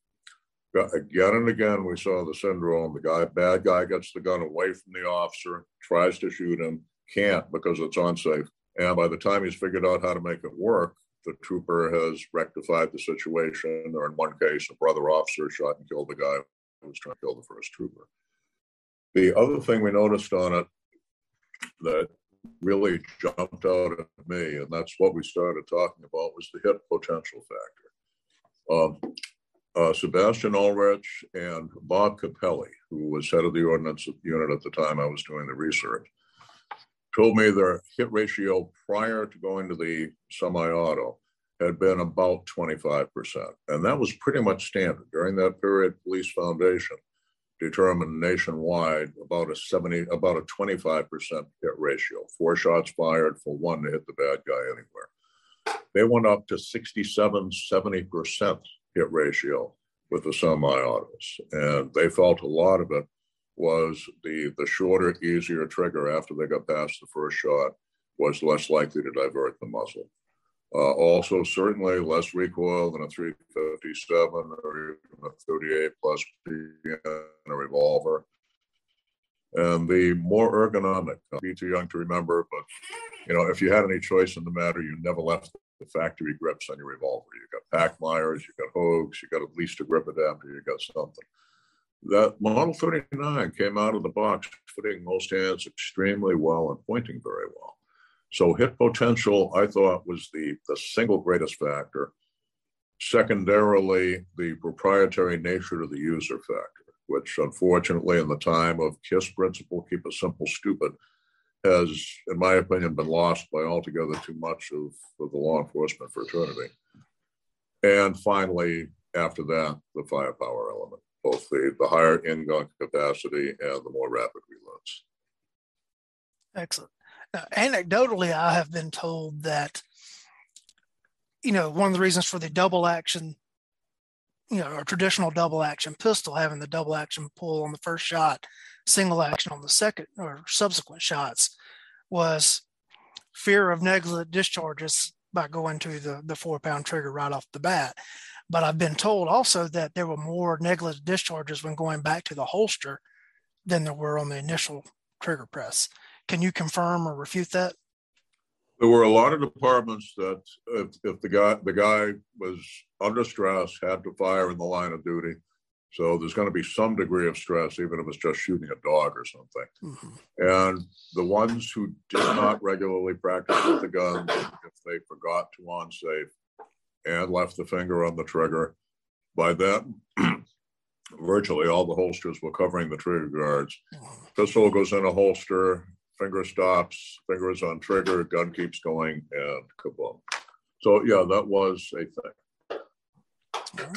Again and again, we saw the syndrome. The guy, bad guy, gets the gun away from the officer, tries to shoot him, can't because it's unsafe. And by the time he's figured out how to make it work, the trooper has rectified the situation, or in one case, a brother officer shot and killed the guy who was trying to kill the first trooper. The other thing we noticed on it that really jumped out at me, and that's what we started talking about, was the hit potential factor. Um, uh, Sebastian Ulrich and Bob Capelli, who was head of the ordnance unit at the time I was doing the research, told me their hit ratio prior to going to the semi-auto had been about 25%. And that was pretty much standard. During that period, Police Foundation determined nationwide about a 70, about a 25% hit ratio, four shots fired for one to hit the bad guy anywhere. They went up to 67, 70% hit ratio with the semi-autos. And they felt a lot of it was the, the shorter, easier trigger after they got past the first shot was less likely to divert the muzzle. Uh, also, certainly less recoil than a 357 or even a 38 plus in a revolver. And the more ergonomic, I'll be too young to remember, but you know, if you had any choice in the matter, you never left the factory grips on your revolver. You've got Pachmayrs, you've got Hogues, you've got at least a grip adapter, you've got something. That Model 39 came out of the box fitting most hands extremely well and pointing very well. So hit potential, I thought, was the, the single greatest factor. Secondarily, the proprietary nature of the user factor, which unfortunately in the time of KISS principle, keep it simple, stupid, has, in my opinion, been lost by altogether too much of, of the law enforcement fraternity. And finally, after that, the firepower element, both the, the higher in-gun capacity and the more rapid reloads. Excellent. Now, anecdotally, I have been told that, you know, one of the reasons for the double action, you know, or traditional double action pistol, having the double action pull on the first shot, single action on the second or subsequent shots, was fear of negligent discharges by going to the, the four pound trigger right off the bat. But I've been told also that there were more negligent discharges when going back to the holster than there were on the initial trigger press. Can you confirm or refute that? There were a lot of departments that if, if the guy the guy was under stress, had to fire in the line of duty. So there's going to be some degree of stress, even if it's just shooting a dog or something. Mm-hmm. And the ones who did not regularly practice with the gun, if they forgot to on safe and left the finger on the trigger, by then [CLEARS THROAT] virtually all the holsters were covering the trigger guards. Mm-hmm. Pistol goes in a holster, finger stops, fingers on trigger, gun keeps going, and kaboom. So yeah, that was a thing.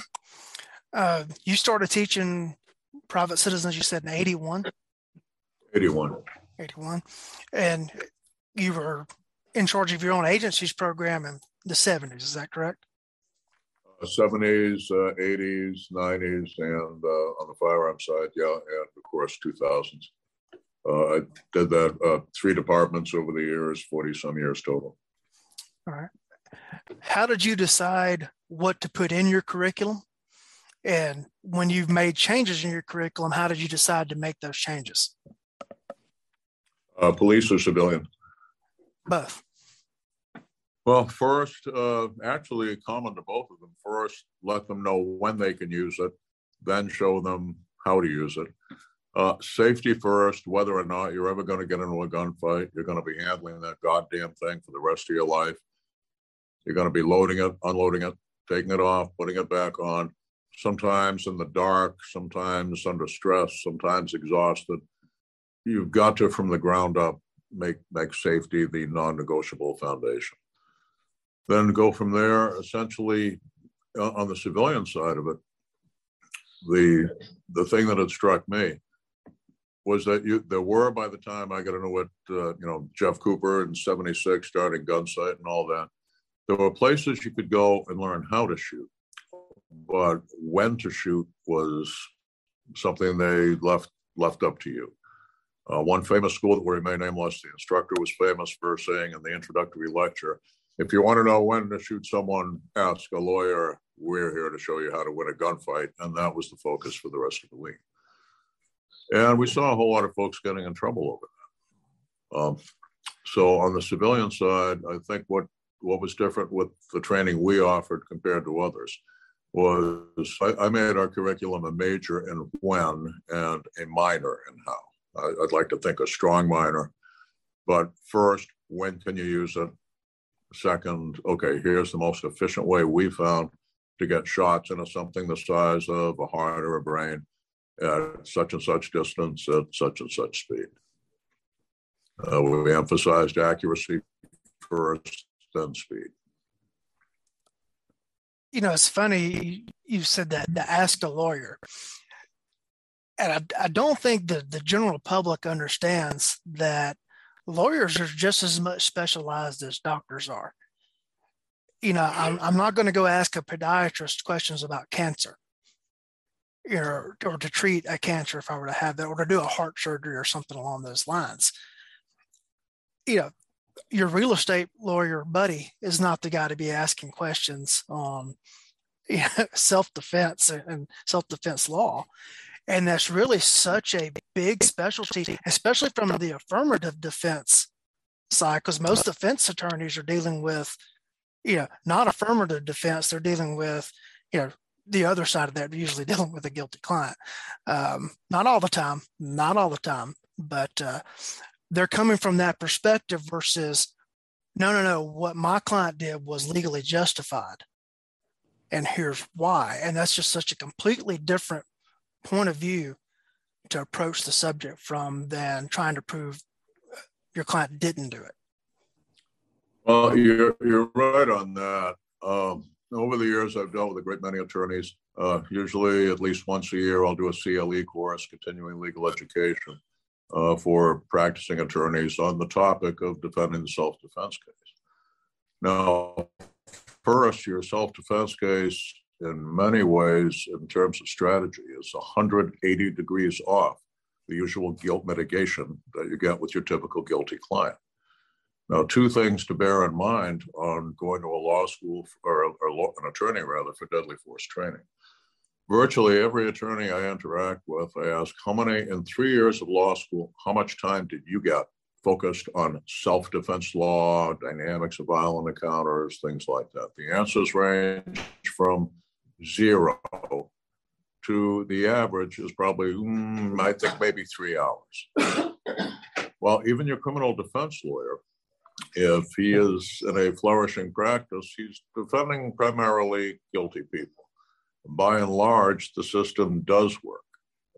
Uh, you started teaching private citizens, you said in 81? 81. 81. And you were in charge of your own agency's program in the 70s, is that correct? 70s, uh, 80s, 90s, and uh, on the firearm side, yeah, and of course 2000s. Uh, I did that uh, three departments over the years, 40 some years total. All right. How did you decide what to put in your curriculum? And when you've made changes in your curriculum, how did you decide to make those changes? Uh, police or civilian? Both. Well, first, uh, actually, common to both of them. First, let them know when they can use it, then show them how to use it. Uh, safety first, whether or not you're ever going to get into a gunfight, you're going to be handling that goddamn thing for the rest of your life. You're going to be loading it, unloading it, taking it off, putting it back on, sometimes in the dark, sometimes under stress, sometimes exhausted. You've got to, from the ground up, make, make safety the non negotiable foundation then go from there essentially on the civilian side of it the the thing that had struck me was that you there were by the time I got into what uh, you know Jeff Cooper in '76 starting Gunsite and all that. There were places you could go and learn how to shoot, but when to shoot was something they left left up to you. Uh, one famous school that we remain nameless, the instructor was famous for saying in the introductory lecture, if you want to know when to shoot someone, ask a lawyer. We're here to show you how to win a gunfight. And that was the focus for the rest of the week. And we saw a whole lot of folks getting in trouble over that. Um, so on the civilian side, I think what, what was different with the training we offered compared to others was I, I made our curriculum a major in when and a minor in how. I, I'd like to think a strong minor, but first, when can you use it? Second, okay, here's the most efficient way we found to get shots into something the size of a heart or a brain at such and such distance at such and such speed. Uh, we emphasized accuracy first, then speed. You know, it's funny you said that to ask a lawyer. And I, I don't think that the general public understands that lawyers are just as much specialized as doctors are. You know, I'm, I'm not going to go ask a podiatrist questions about cancer, you know, or to treat a cancer if I were to have that, or to do a heart surgery or something along those lines. You know, your real estate lawyer buddy is not the guy to be asking questions on [LAUGHS] you know, self defense and self defense law. And that's really such a big specialty, especially from the affirmative defense side, because most defense attorneys are dealing with, you know, not affirmative defense. They're dealing with, you know, the other side of that, usually dealing with a guilty client. Um, not all the time, not all the time, but uh, they're coming from that perspective versus, no, no, no, what my client did was legally justified. And here's why. And that's just such a completely different point of view to approach the subject from than trying to prove your client didn't do it. Well, you're, you're right on that. Um, over the years, I've dealt with a great many attorneys. Uh, usually, at least once a year, I'll do a CLE course, continuing legal education, uh, for practicing attorneys on the topic of defending the self defense case. Now, first, your self defense case in many ways, in terms of strategy, is 180 degrees off the usual guilt mitigation that you get with your typical guilty client. Now, two things to bear in mind on going to a law school or, or an attorney rather for deadly force training. Virtually every attorney I interact with, I ask, how many in three years of law school, how much time did you get focused on self defense law, dynamics of violent encounters, things like that? The answers range from zero to the average is probably, mm, I think, maybe three hours. [COUGHS] well, even your criminal defense lawyer, if he is in a flourishing practice, he's defending primarily guilty people. By and large, the system does work.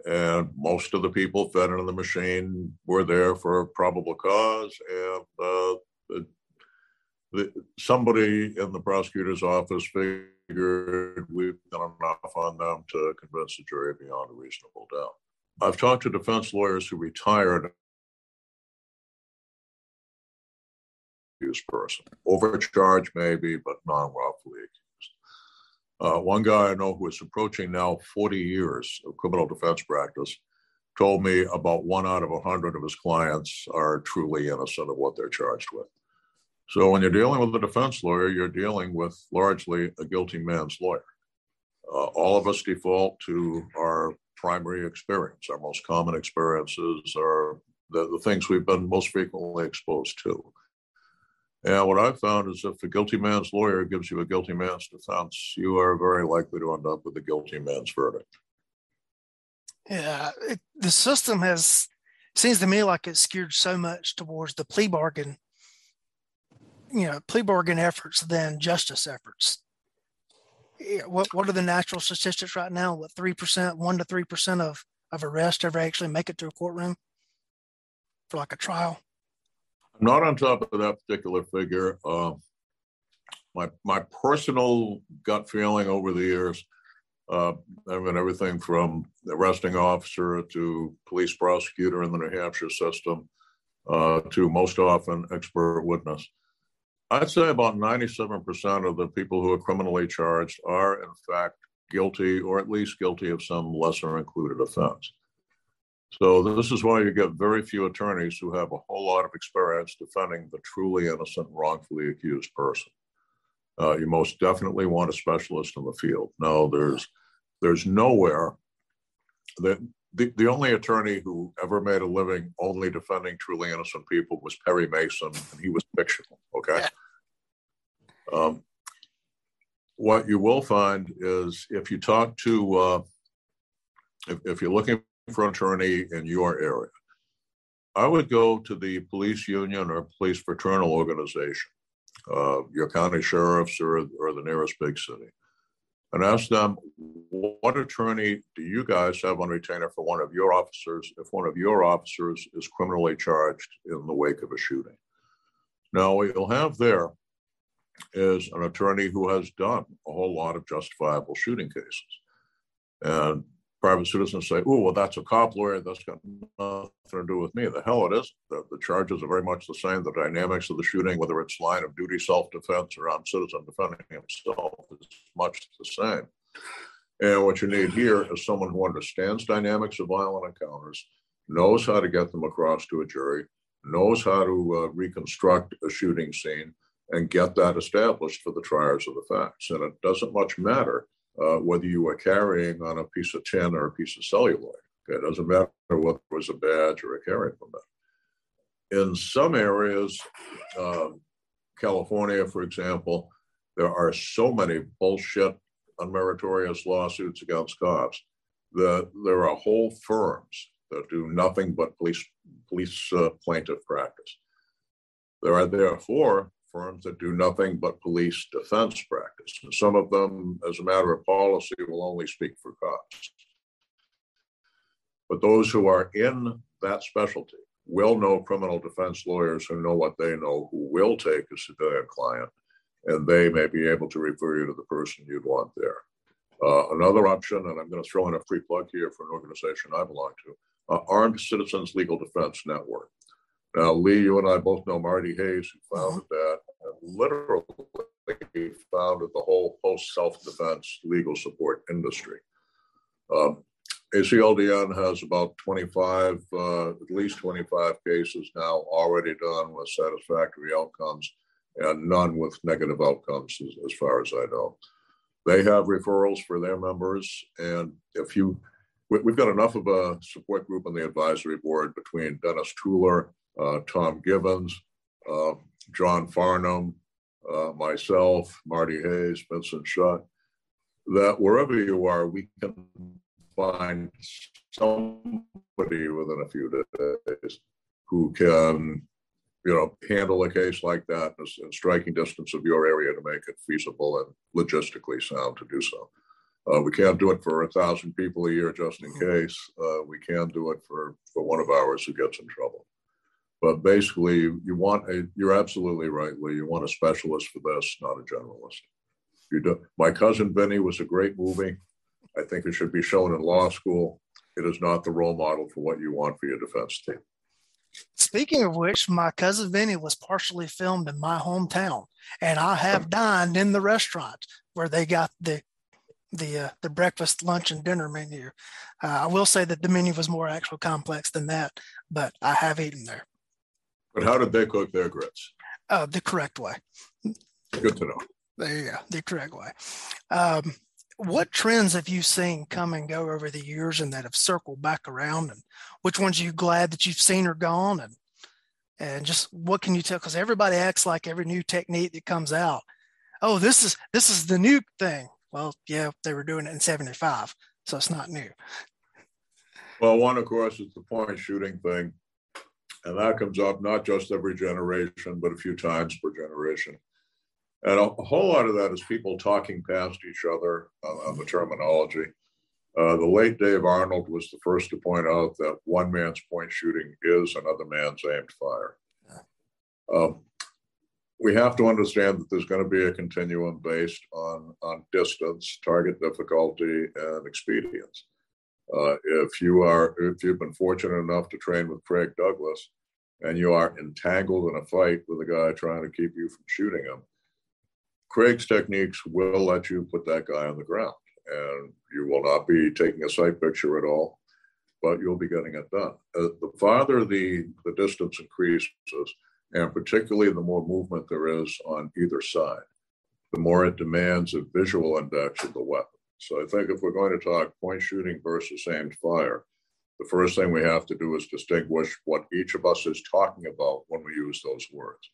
And most of the people fed into the machine were there for a probable cause. And uh, the, somebody in the prosecutor's office figured we've done enough on them to convince the jury beyond a reasonable doubt. I've talked to defense lawyers who retired person. Overcharged, maybe, but non wrongfully accused. Uh, one guy I know who is approaching now 40 years of criminal defense practice told me about one out of a 100 of his clients are truly innocent of what they're charged with. So when you're dealing with a defense lawyer, you're dealing with largely a guilty man's lawyer. Uh, all of us default to our primary experience. Our most common experiences are the, the things we've been most frequently exposed to. And what I've found is if a guilty man's lawyer gives you a guilty man's defense, you are very likely to end up with a guilty man's verdict. Yeah, it, the system has seems to me like it's skewed so much towards the plea bargain, you know, plea bargain efforts than justice efforts. Yeah, what what are the natural statistics right now? What three percent, one to three percent of of arrests ever actually make it to a courtroom for like a trial? I'm not on top of that particular figure. Uh, my my personal gut feeling over the years, uh, I mean everything from arresting officer to police prosecutor in the New Hampshire system uh, to most often expert witness. I'd say about 97% of the people who are criminally charged are in fact guilty or at least guilty of some lesser included offense. So this is why you get very few attorneys who have a whole lot of experience defending the truly innocent, wrongfully accused person. Uh, you most definitely want a specialist in the field. No, there's there's nowhere that the, the only attorney who ever made a living only defending truly innocent people was Perry Mason, and he was fictional. Okay. Um, what you will find is if you talk to uh, if, if you're looking for attorney in your area, I would go to the police union or police fraternal organization, uh, your county sheriffs or, or the nearest big city, and ask them, what attorney do you guys have on retainer for one of your officers if one of your officers is criminally charged in the wake of a shooting? Now, what you'll have there is an attorney who has done a whole lot of justifiable shooting cases. And private citizens say, oh, well, that's a cop lawyer. That's got nothing to do with me. The hell it is. The, the charges are very much the same. The dynamics of the shooting, whether it's line of duty self defense or armed citizen defending himself, is much the same. And what you need here is someone who understands dynamics of violent encounters, knows how to get them across to a jury, knows how to uh, reconstruct a shooting scene, and get that established for the triers of the facts. And it doesn't much matter uh, whether you were carrying on a piece of tin or a piece of celluloid. Okay? It doesn't matter it was a badge or a carry permit. In some areas, uh, California, for example, there are so many bullshit, unmeritorious lawsuits against cops that there are whole firms that do nothing but police police uh, plaintiff practice. There are therefore firms that do nothing but police defense practice. And some of them, as a matter of policy, will only speak for cops. But those who are in that specialty will know criminal defense lawyers who know what they know, who will take a civilian client, and they may be able to refer you to the person you'd want there. Uh, another option, and I'm going to throw in a free plug here for an organization I belong to, uh, Armed Citizens Legal Defense Network. Now, Lee, you and I both know Marty Hayes, who founded that, and literally founded the whole post self defense legal support industry. Um, ACLDN has about 25, uh, at least 25 cases now already done with satisfactory outcomes and none with negative outcomes, as, as far as I know. They have referrals for their members. And if you, we, have got enough of a support group on the advisory board between Dennis Tueller uh, Tom Givens, uh, John Farnam, uh, myself, Marty Hayes, Vincent Schutt, that wherever you are, we can find somebody within a few days who can, you know, handle a case like that in striking distance of your area to make it feasible and logistically sound to do so. Uh, we can't do it for a thousand people a year just in mm-hmm. case. Uh, we can do it for, for one of ours who gets in trouble. But basically, you want a, you're absolutely right, Lee. You want a specialist for this, not a generalist. You do, my cousin Vinny was a great movie. I think it should be shown in law school. It is not the role model for what you want for your defense team. Speaking of which, my cousin Vinny was partially filmed in my hometown, and I have dined in the restaurant where they got the the uh, the breakfast, lunch, and dinner menu. Uh, I will say that the menu was more actual complex than that, but I have eaten there. But how did they cook their grits? Uh, the correct way. Good to know. There you go, the correct way. Um, what trends have you seen come and go over the years and that have circled back around and which ones are you glad that you've seen are gone and and just what can you tell because everybody acts like every new technique that comes out oh this is this is the new thing well yeah they were doing it in 75 so it's not new well one of course is the point shooting thing and that comes up not just every generation but a few times per generation and a, a, whole lot of that is people talking past each other on the terminology. Uh, the late Dave Arnold was the first to point out that one man's point shooting is another man's aimed fire. Um, we have to understand that there's going to be a continuum based on, on distance, target difficulty, and expedience. Uh, if you are, if you've been fortunate enough to train with Craig Douglas, and you are entangled in a fight with a guy trying to keep you from shooting him, Craig's techniques will let you put that guy on the ground and you will not be taking a sight picture at all, but you'll be getting it done. Uh, the farther the, the distance increases, and particularly the more movement there is on either side, the more it demands a visual index of the weapon. So I think if we're going to talk point shooting versus aimed fire, the first thing we have to do is distinguish what each of us is talking about when we use those words.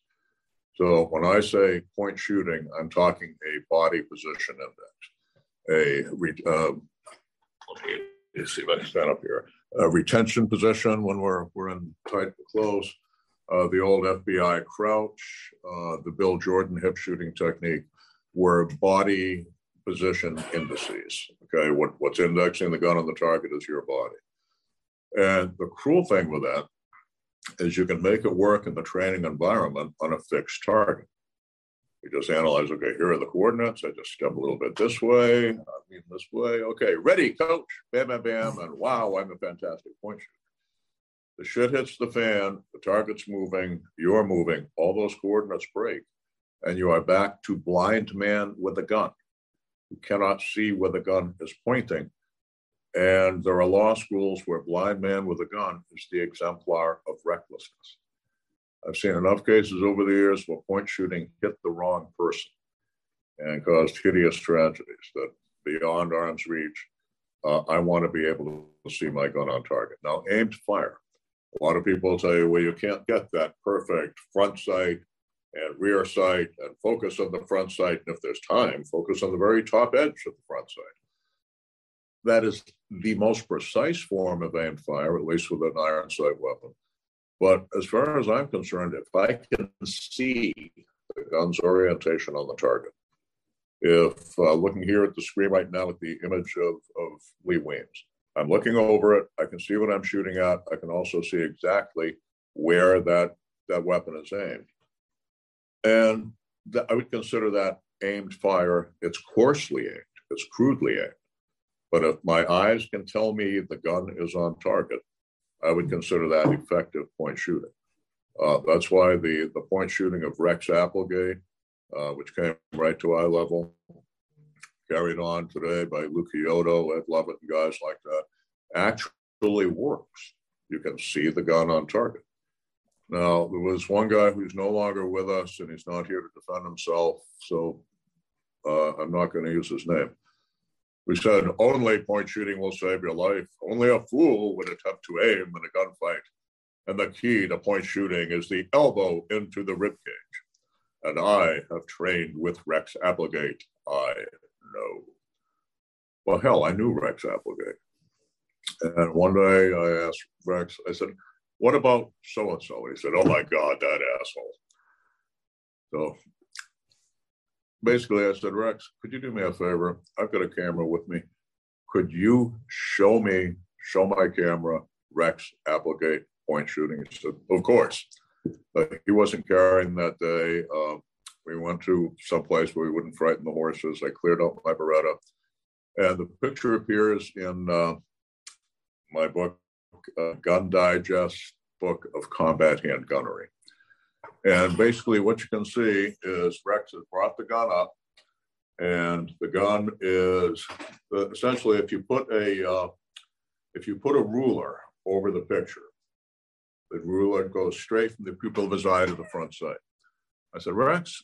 So when I say point shooting, I'm talking a body position index, a um, let me see if I can stand up here, a retention position when we're we're in tight close, uh, the old FBI crouch, uh, the Bill Jordan hip shooting technique, where body position indices. Okay, what, what's indexing the gun on the target is your body. And the cruel thing with that is you can make it work in the training environment on a fixed target. You just analyze, okay, here are the coordinates. I just step a little bit this way, I mean this way. Okay, ready, coach. Bam, bam, bam. And wow, I'm a fantastic point shooter. The shit hits the fan, the target's moving, you're moving, all those coordinates break, and you are back to blind man with a gun. You cannot see where the gun is pointing and there are law schools where blind man with a gun is the exemplar of recklessness. I've seen enough cases over the years where point shooting hit the wrong person and caused hideous tragedies that beyond arm's reach, uh, I want to be able to see my gun on target. Now, aimed to fire. A lot of people tell you, well, you can't get that perfect front sight and rear sight and focus on the front sight. And if there's time, focus on the very top edge of the front sight that is the most precise form of aimed fire, at least with an iron sight weapon. But as far as I'm concerned, if I can see the gun's orientation on the target, if uh, looking here at the screen right now at the image of, of Lee Weems, I'm looking over it, I can see what I'm shooting at. I can also see exactly where that, that weapon is aimed. And th- I would consider that aimed fire. It's coarsely aimed, it's crudely aimed. But if my eyes can tell me the gun is on target, I would consider that effective point shooting. Uh, that's why the, the point shooting of Rex Applegate, uh, which came right to eye level, carried on today by Lou Chiodo, Ed Lovett, and guys like that, actually works. You can see the gun on target. Now, there was one guy who's no longer with us and he's not here to defend himself, so uh, I'm not going to use his name. We said only point shooting will save your life. Only a fool would attempt to aim in a gunfight. And the key to point shooting is the elbow into the ribcage. And I have trained with Rex Applegate. I know. Well, hell, I knew Rex Applegate. And one day I asked Rex, I said, what about so and so? And He said, oh my God, that asshole. So basically, I said, Rex, could you do me a favor? I've got a camera with me. Could you show me, show my camera, Rex Applegate point shooting. He said, Of course. He wasn't carrying that day. Uh, we went to some place where we wouldn't frighten the horses. I cleared out my Beretta. And the picture appears in uh, my book, uh, Gun Digest book of combat hand gunnery. And basically, what you can see is Rex has brought the gun up, and the gun is uh, essentially if you put a uh, if you put a ruler over the picture, the ruler goes straight from the pupil of his eye to the front sight. I said, Rex,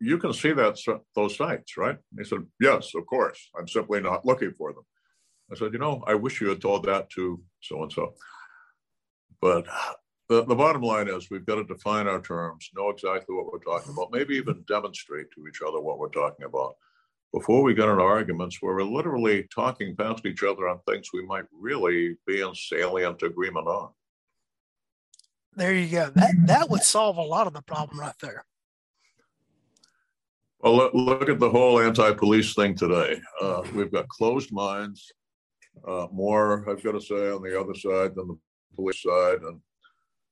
you can see that those sights, right? He said, Yes, of course. I'm simply not looking for them. I said, You know, I wish you had told that to so and so. But the, the bottom line is we've got to define our terms, know exactly what we're talking about, maybe even demonstrate to each other what we're talking about. Before we get into arguments where we're literally talking past each other on things we might really be in salient agreement on. There you go. That that would solve a lot of the problem right there. Well, look, look at the whole anti-police thing today. Uh, we've got closed minds, uh, more, I've got to say, on the other side than the police side. And,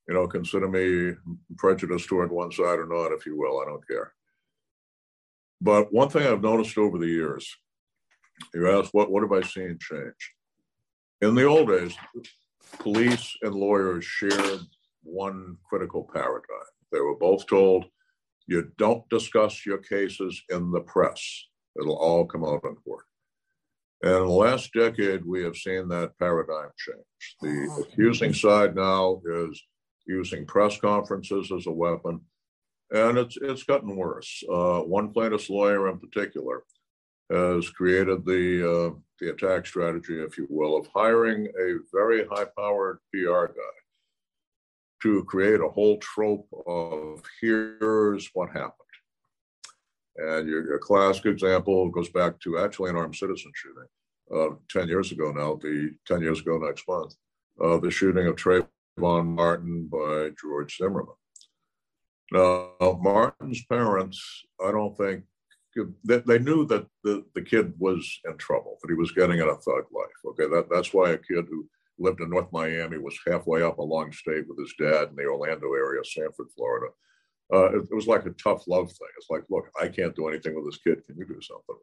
you know, consider me prejudiced toward one side or not, if you will. I don't care. But one thing I've noticed over the years, you ask, what, what have I seen change? In the old days, police and lawyers shared one critical paradigm. They were both told, you don't discuss your cases in the press. It'll all come out in court. And in the last decade, we have seen that paradigm change. The accusing side now is using press conferences as a weapon, and it's it's gotten worse. Uh, one plaintiff's lawyer in particular has created the uh, the attack strategy, if you will, of hiring a very high-powered PR guy to create a whole trope of here's what happened. And your, classic example goes back to actually an armed citizen shooting uh, 10 years ago now, the 10 years ago next month, uh, the shooting of Trayvon Martin by George Zimmerman. Now, Martin's parents, I don't think, they, they knew that the, the kid was in trouble, that he was getting in a thug life. Okay, that, that's why a kid who lived in North Miami was halfway up a long state with his dad in the Orlando area, Sanford, Florida uh, it, it, was like a tough love thing. It's like, look, I can't do anything with this kid. Can you do something with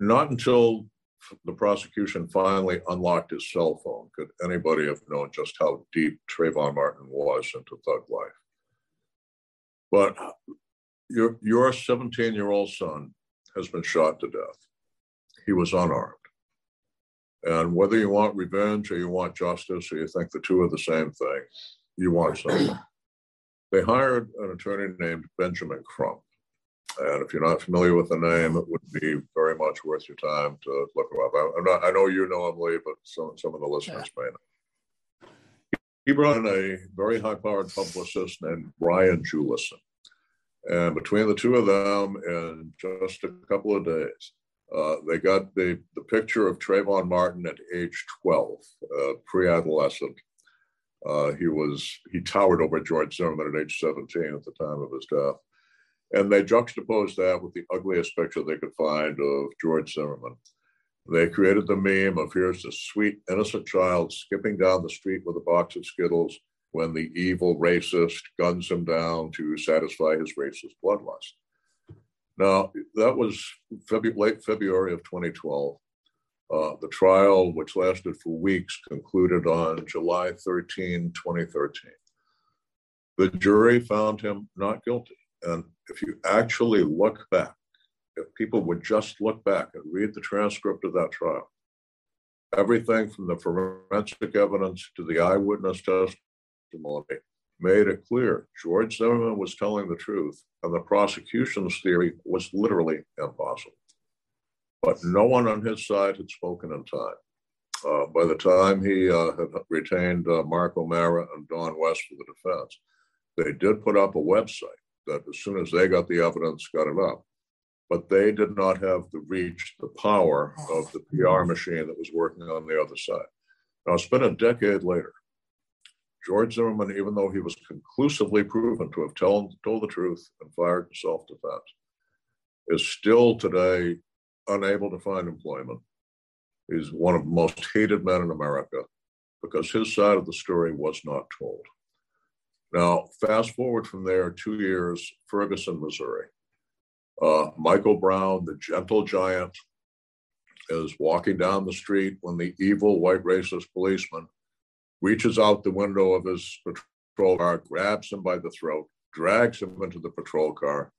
him? Not until the prosecution finally unlocked his cell phone could anybody have known just how deep Trayvon Martin was into thug life. But your your 17 year old son has been shot to death. He was unarmed. And whether you want revenge or you want justice or you think the two are the same thing, you want something. They hired an attorney named Benjamin Crump. And if you're not familiar with the name, it would be very much worth your time to look him up. I, not, I know you know him, Lee, but some, some of the listeners yeah. may not. He brought in a very high powered publicist named Brian Julison. And between the two of them, in just a couple of days, uh, they got the, the picture of Trayvon Martin at age 12, uh, pre adolescent, uh, he was he towered over George Zimmerman at age 17 at the time of his death. And they juxtaposed that with the ugliest picture they could find of George Zimmerman. They created the meme of here's a sweet, innocent child skipping down the street with a box of Skittles when the evil racist guns him down to satisfy his racist bloodlust. Now, that was February, late February of 2012. Uh, the trial, which lasted for weeks, concluded on July 13, 2013. The jury found him not guilty. And if you actually look back, if people would just look back and read the transcript of that trial, everything from the forensic evidence to the eyewitness testimony made it clear George Zimmerman was telling the truth, and the prosecution's theory was literally impossible but no one on his side had spoken in time. Uh, by the time he uh, had retained uh, Mark O'Mara and Don West for the defense, they did put up a website that, as soon as they got the evidence, got it up. But they did not have the reach, the power of the PR machine that was working on the other side. Now, it's been a decade later. George Zimmerman, even though he was conclusively proven to have told, told the truth and fired in self defense, is still today unable to find employment. He's one of the most hated men in America. because his side of the story was not told. Now, fast forward from there two years, Ferguson, Missouri. Uh, Michael Brown, the gentle giant, is walking down the street when the evil white racist policeman reaches out the window of his patrol car, grabs him by the throat, drags him into the patrol car.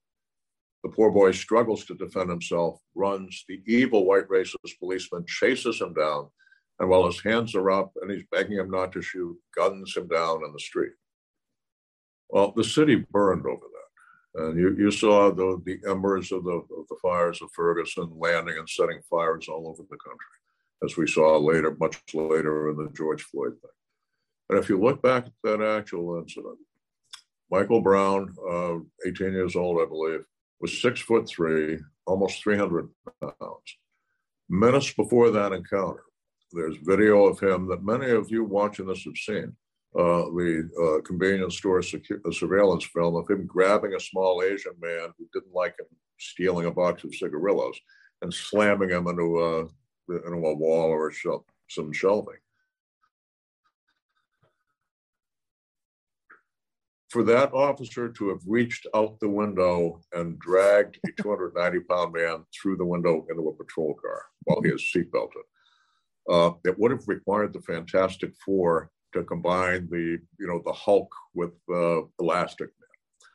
The poor boy struggles to defend himself, runs. The evil white racist policeman chases him down, and while his hands are up and he's begging him not to shoot, guns him down in the street. Well, the city burned over that. And you, you saw the, the embers of the, of the fires of Ferguson landing and setting fires all over the country, as we saw later, much later in the George Floyd thing. And if you look back at that actual incident, Michael Brown, uh, 18 years old, I believe, was six foot three, almost 300 pounds. Minutes before that encounter, there's video of him that many of you watching this have seen uh, the uh, convenience store secu- surveillance film of him grabbing a small Asian man who didn't like him stealing a box of cigarillos and slamming him into a, into a wall or some shelving. For that officer to have reached out the window and dragged a 290 pound man through the window into a patrol car while he is seatbelted, uh, it would have required the Fantastic Four to combine the, you know, the Hulk with uh, Elastic Man.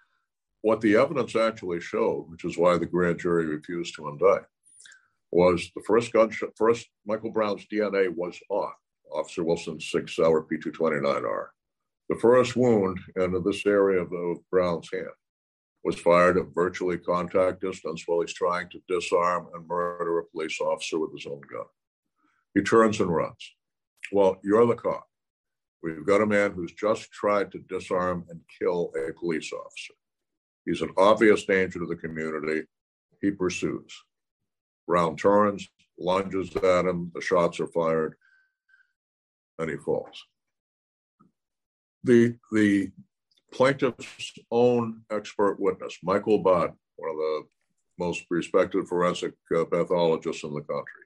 What the evidence actually showed, which is why the grand jury refused to indict, was the first gunshot, first Michael Brown's DNA was on Officer Wilson's SIG Sauer P229R. The first wound into this area of, of Brown's hand was fired at virtually contact distance while he's trying to disarm and murder a police officer with his own gun. He turns and runs. Well, you're the cop. We've got a man who's just tried to disarm and kill a police officer. He's an obvious danger to the community. He pursues. Brown turns, lunges at him, the shots are fired, and he falls. The, the plaintiff's own expert witness, Michael Baden, one of the most respected forensic uh, pathologists in the country,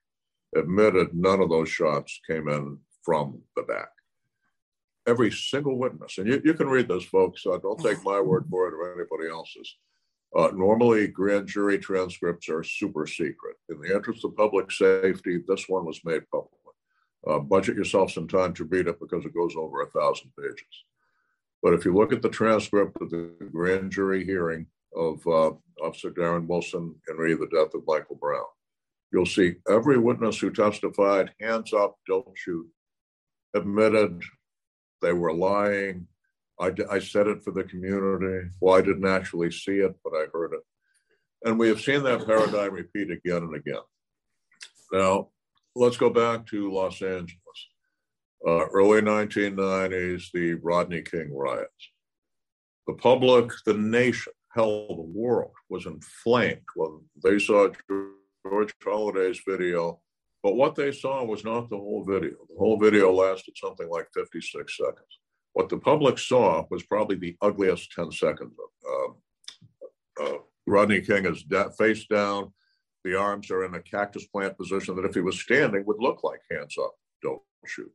admitted none of those shots came in from the back every single witness, and you, you can read this, folks. Uh, don't take my word for it or anybody else's. Uh, normally, grand jury transcripts are super secret. In the interest of public safety, this one was made public. Uh, budget yourself some time to read it because it goes over a thousand pages. But if you look at the transcript of the grand jury hearing of uh, Officer Darren Wilson and re the death of Michael Brown, you'll see every witness who testified, hands up, don't shoot, admitted they were lying. I, I said it for the community. Well, I didn't actually see it, but I heard it. And we have seen that paradigm repeat again and again. Now, let's go back to Los Angeles. Uh, early 1990s, the Rodney King riots. The public, the nation, hell, the world was inflamed when they saw George Holliday's video but what they saw was not the whole video. The whole video lasted something like 56 seconds. What the public saw was probably the ugliest 10 seconds of uh, uh, Rodney King is da- face down. The arms are in a cactus plant position that, if he was standing, would look like hands up, don't shoot.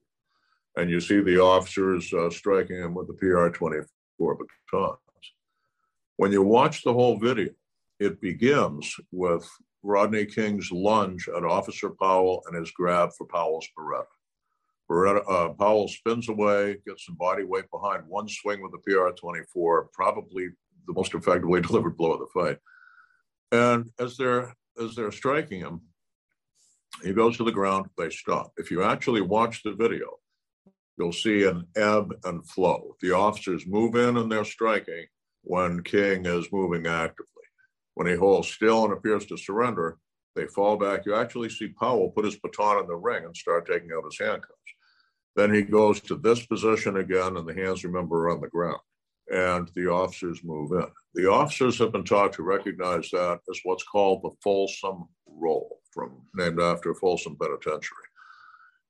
And you see the officers uh, striking him with the PR 24 batons. When you watch the whole video, it begins with Rodney King's lunge at Officer Powell and his grab for Powell's Beretta. Beretta uh, Powell spins away, gets some body weight behind one swing with the PR-24, probably the most effectively [LAUGHS] delivered blow of the fight. And as they're as they're striking him, he goes to the ground. They stop. If you actually watch the video, you'll see an ebb and flow. The officers move in and they're striking when King is moving actively. When he holds still and appears to surrender, they fall back. You actually see Powell put his baton in the ring and start taking out his handcuffs. Then he goes to this position again, and the hands, remember, are on the ground. And the officers move in. The officers have been taught to recognize that as what's called the Folsom roll, from named after Folsom Penitentiary.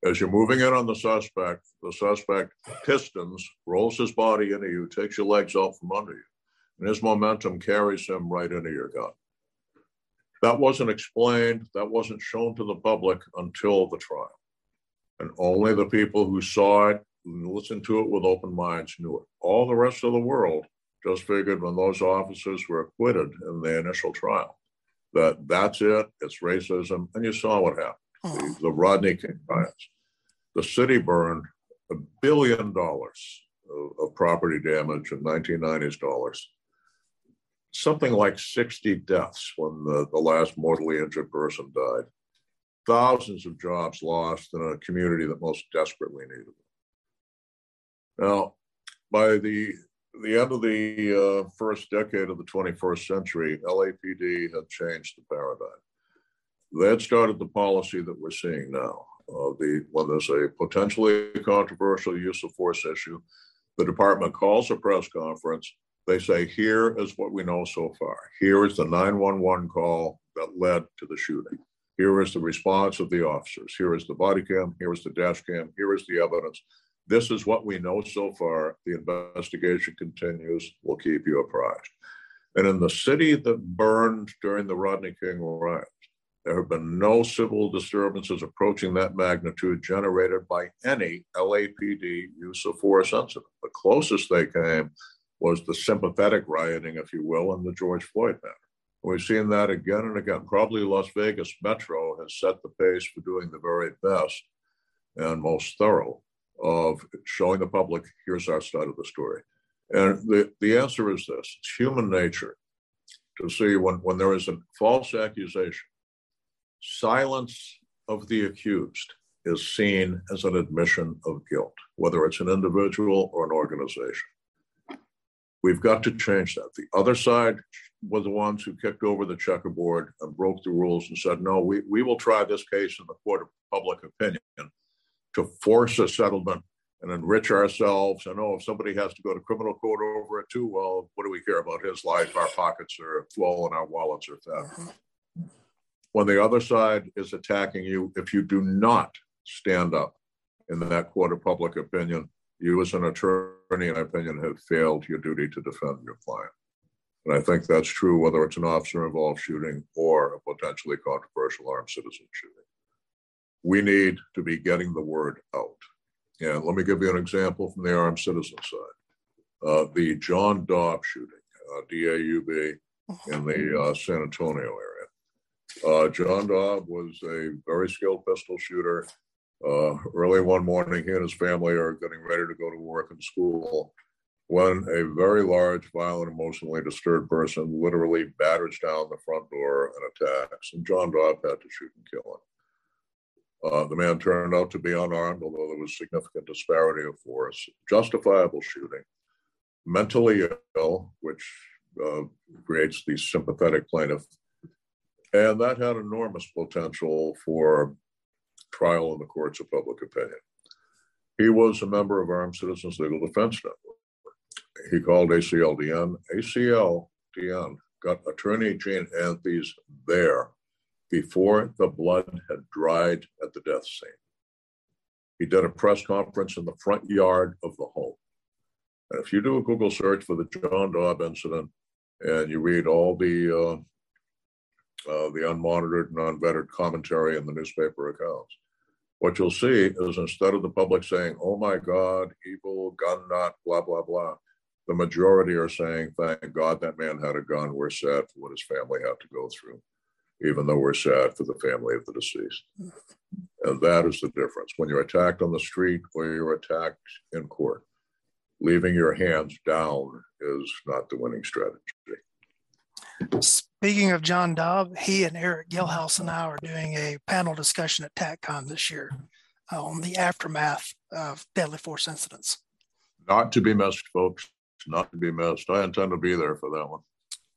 As you're moving in on the suspect, the suspect pistons, rolls his body into you, takes your legs out from under you and his momentum carries him right into your gun. That wasn't explained, that wasn't shown to the public until the trial. And only the people who saw it, listened to it with open minds, knew it. All the rest of the world just figured when those officers were acquitted in the initial trial that that's it, it's racism. And you saw what happened the, the Rodney King riots. The city burned a billion dollars of, of property damage in 1990s dollars. Something like 60 deaths when the, the last mortally injured person died. Thousands of jobs lost in a community that most desperately needed them. Now, by the the end of the uh, first decade of the 21st century, LAPD had changed the paradigm. That started the policy that we're seeing now. Uh, the when there's a potentially controversial use of force issue, the department calls a press conference. They say, "Here is what we know so far. Here is the 911 call that led to the shooting. Here is the response of the officers. Here is the body cam. Here is the dash cam. Here is the evidence. This is what we know so far. The investigation continues. We'll keep you apprised. And in the city that burned during the Rodney King riots, there have been no civil disturbances approaching that magnitude generated by any LAPD use of force incident. The closest they came was the sympathetic rioting, if you will, in the George Floyd matter. We've seen that again and again. Probably Las Vegas Metro has set the pace for doing the very best and most thorough of showing the public here's our side of the story. And the, the answer is this it's human nature to see when, when there is a false accusation, silence of the accused is seen as an admission of guilt, whether it's an individual or an organization. We've got to change that. The other side were the ones who kicked over the checkerboard and broke the rules and said, no, we, we will try this case in the court of public opinion to force a settlement and enrich ourselves. And oh, if somebody has to go to criminal court over it too, well, what do we care about his life? Our pockets are full and our wallets are fat. When the other side is attacking you, if you do not stand up in that court of public opinion, you as an attorney, in opinion, have failed your duty to defend your client. And I think that's true whether it's an officer involved shooting or a potentially controversial armed citizen shooting we need to be getting the word out. And let me give you an example from the armed citizen side. Uh, the John Daub shooting, uh, DAUB, in the uh, San Antonio area. Uh, John Daub was a very skilled pistol shooter. Uh, early one morning, he and his family are getting ready to go to work and school when a very large, violent, emotionally disturbed person literally batters down the front door and attacks. And John Daub had to shoot and kill him. Uh, the man turned out to be unarmed, although there was significant disparity of force. Justifiable shooting. Mentally ill, which uh, creates the sympathetic plaintiff. And that had enormous potential for trial in the courts of public opinion. He was a member of Armed Citizens Legal Defense Network. He called ACLDN. ACLDN got attorney Gene Anthes there before the blood had dried at the death scene. He did a press conference in the front yard of the home. And if you do a Google search for the John Daub incident and you read all the uh, uh, the unmonitored and unvetted commentary in the newspaper accounts, what you'll see is instead of the public saying, "Oh my God, evil gun nut," blah blah blah, the majority are saying, "Thank God that man had a gun. We're sad for what his family had to go through." Even though we're sad for the family of the deceased. And that is the difference. When you're attacked on the street or you're attacked in court, leaving your hands down is not the winning strategy. Speaking of John Daub, he and Eric Gilhouse and I are doing a panel discussion at TACCON this year uh, on the aftermath of deadly force incidents. Not to be missed, folks. Not to be missed. I intend to be there for that one.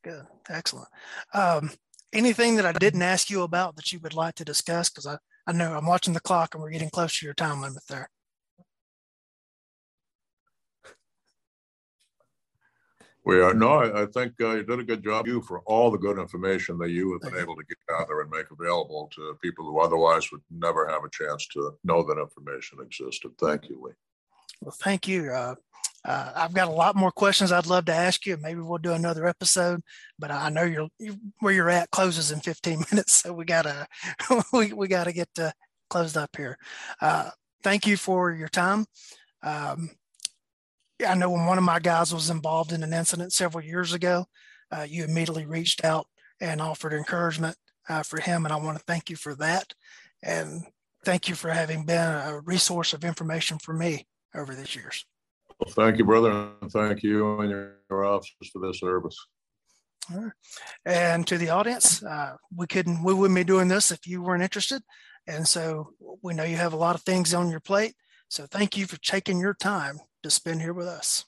Good. Excellent. Um, anything that I didn't ask you about that you would like to discuss? Because I, I know I'm watching the clock and we're getting close to your time limit there. We are no, I, I think uh, you did a good job. You for all the good information that you have been able to gather and make available to people who otherwise would never have a chance to know that information existed. Thank you, Lee. Well, thank you. Uh, uh, I've got a lot more questions I'd love to ask you. Maybe we'll do another episode, but I know you're where you're at closes in 15 [LAUGHS] minutes, so we gotta [LAUGHS] we, we gotta get uh, closed up here. Uh, thank you for your time. Um, I know when one of my guys was involved in an incident several years ago, uh, you immediately reached out and offered encouragement uh, for him. And I want to thank you for that. And thank you for having been a resource of information for me over these years. Well, thank you, brother. And thank you and your, your officers for this service. And to the audience, uh, we couldn't, we wouldn't be doing this if you weren't interested. And so we know you have a lot of things on your plate. So thank you for taking your time to spend here with us.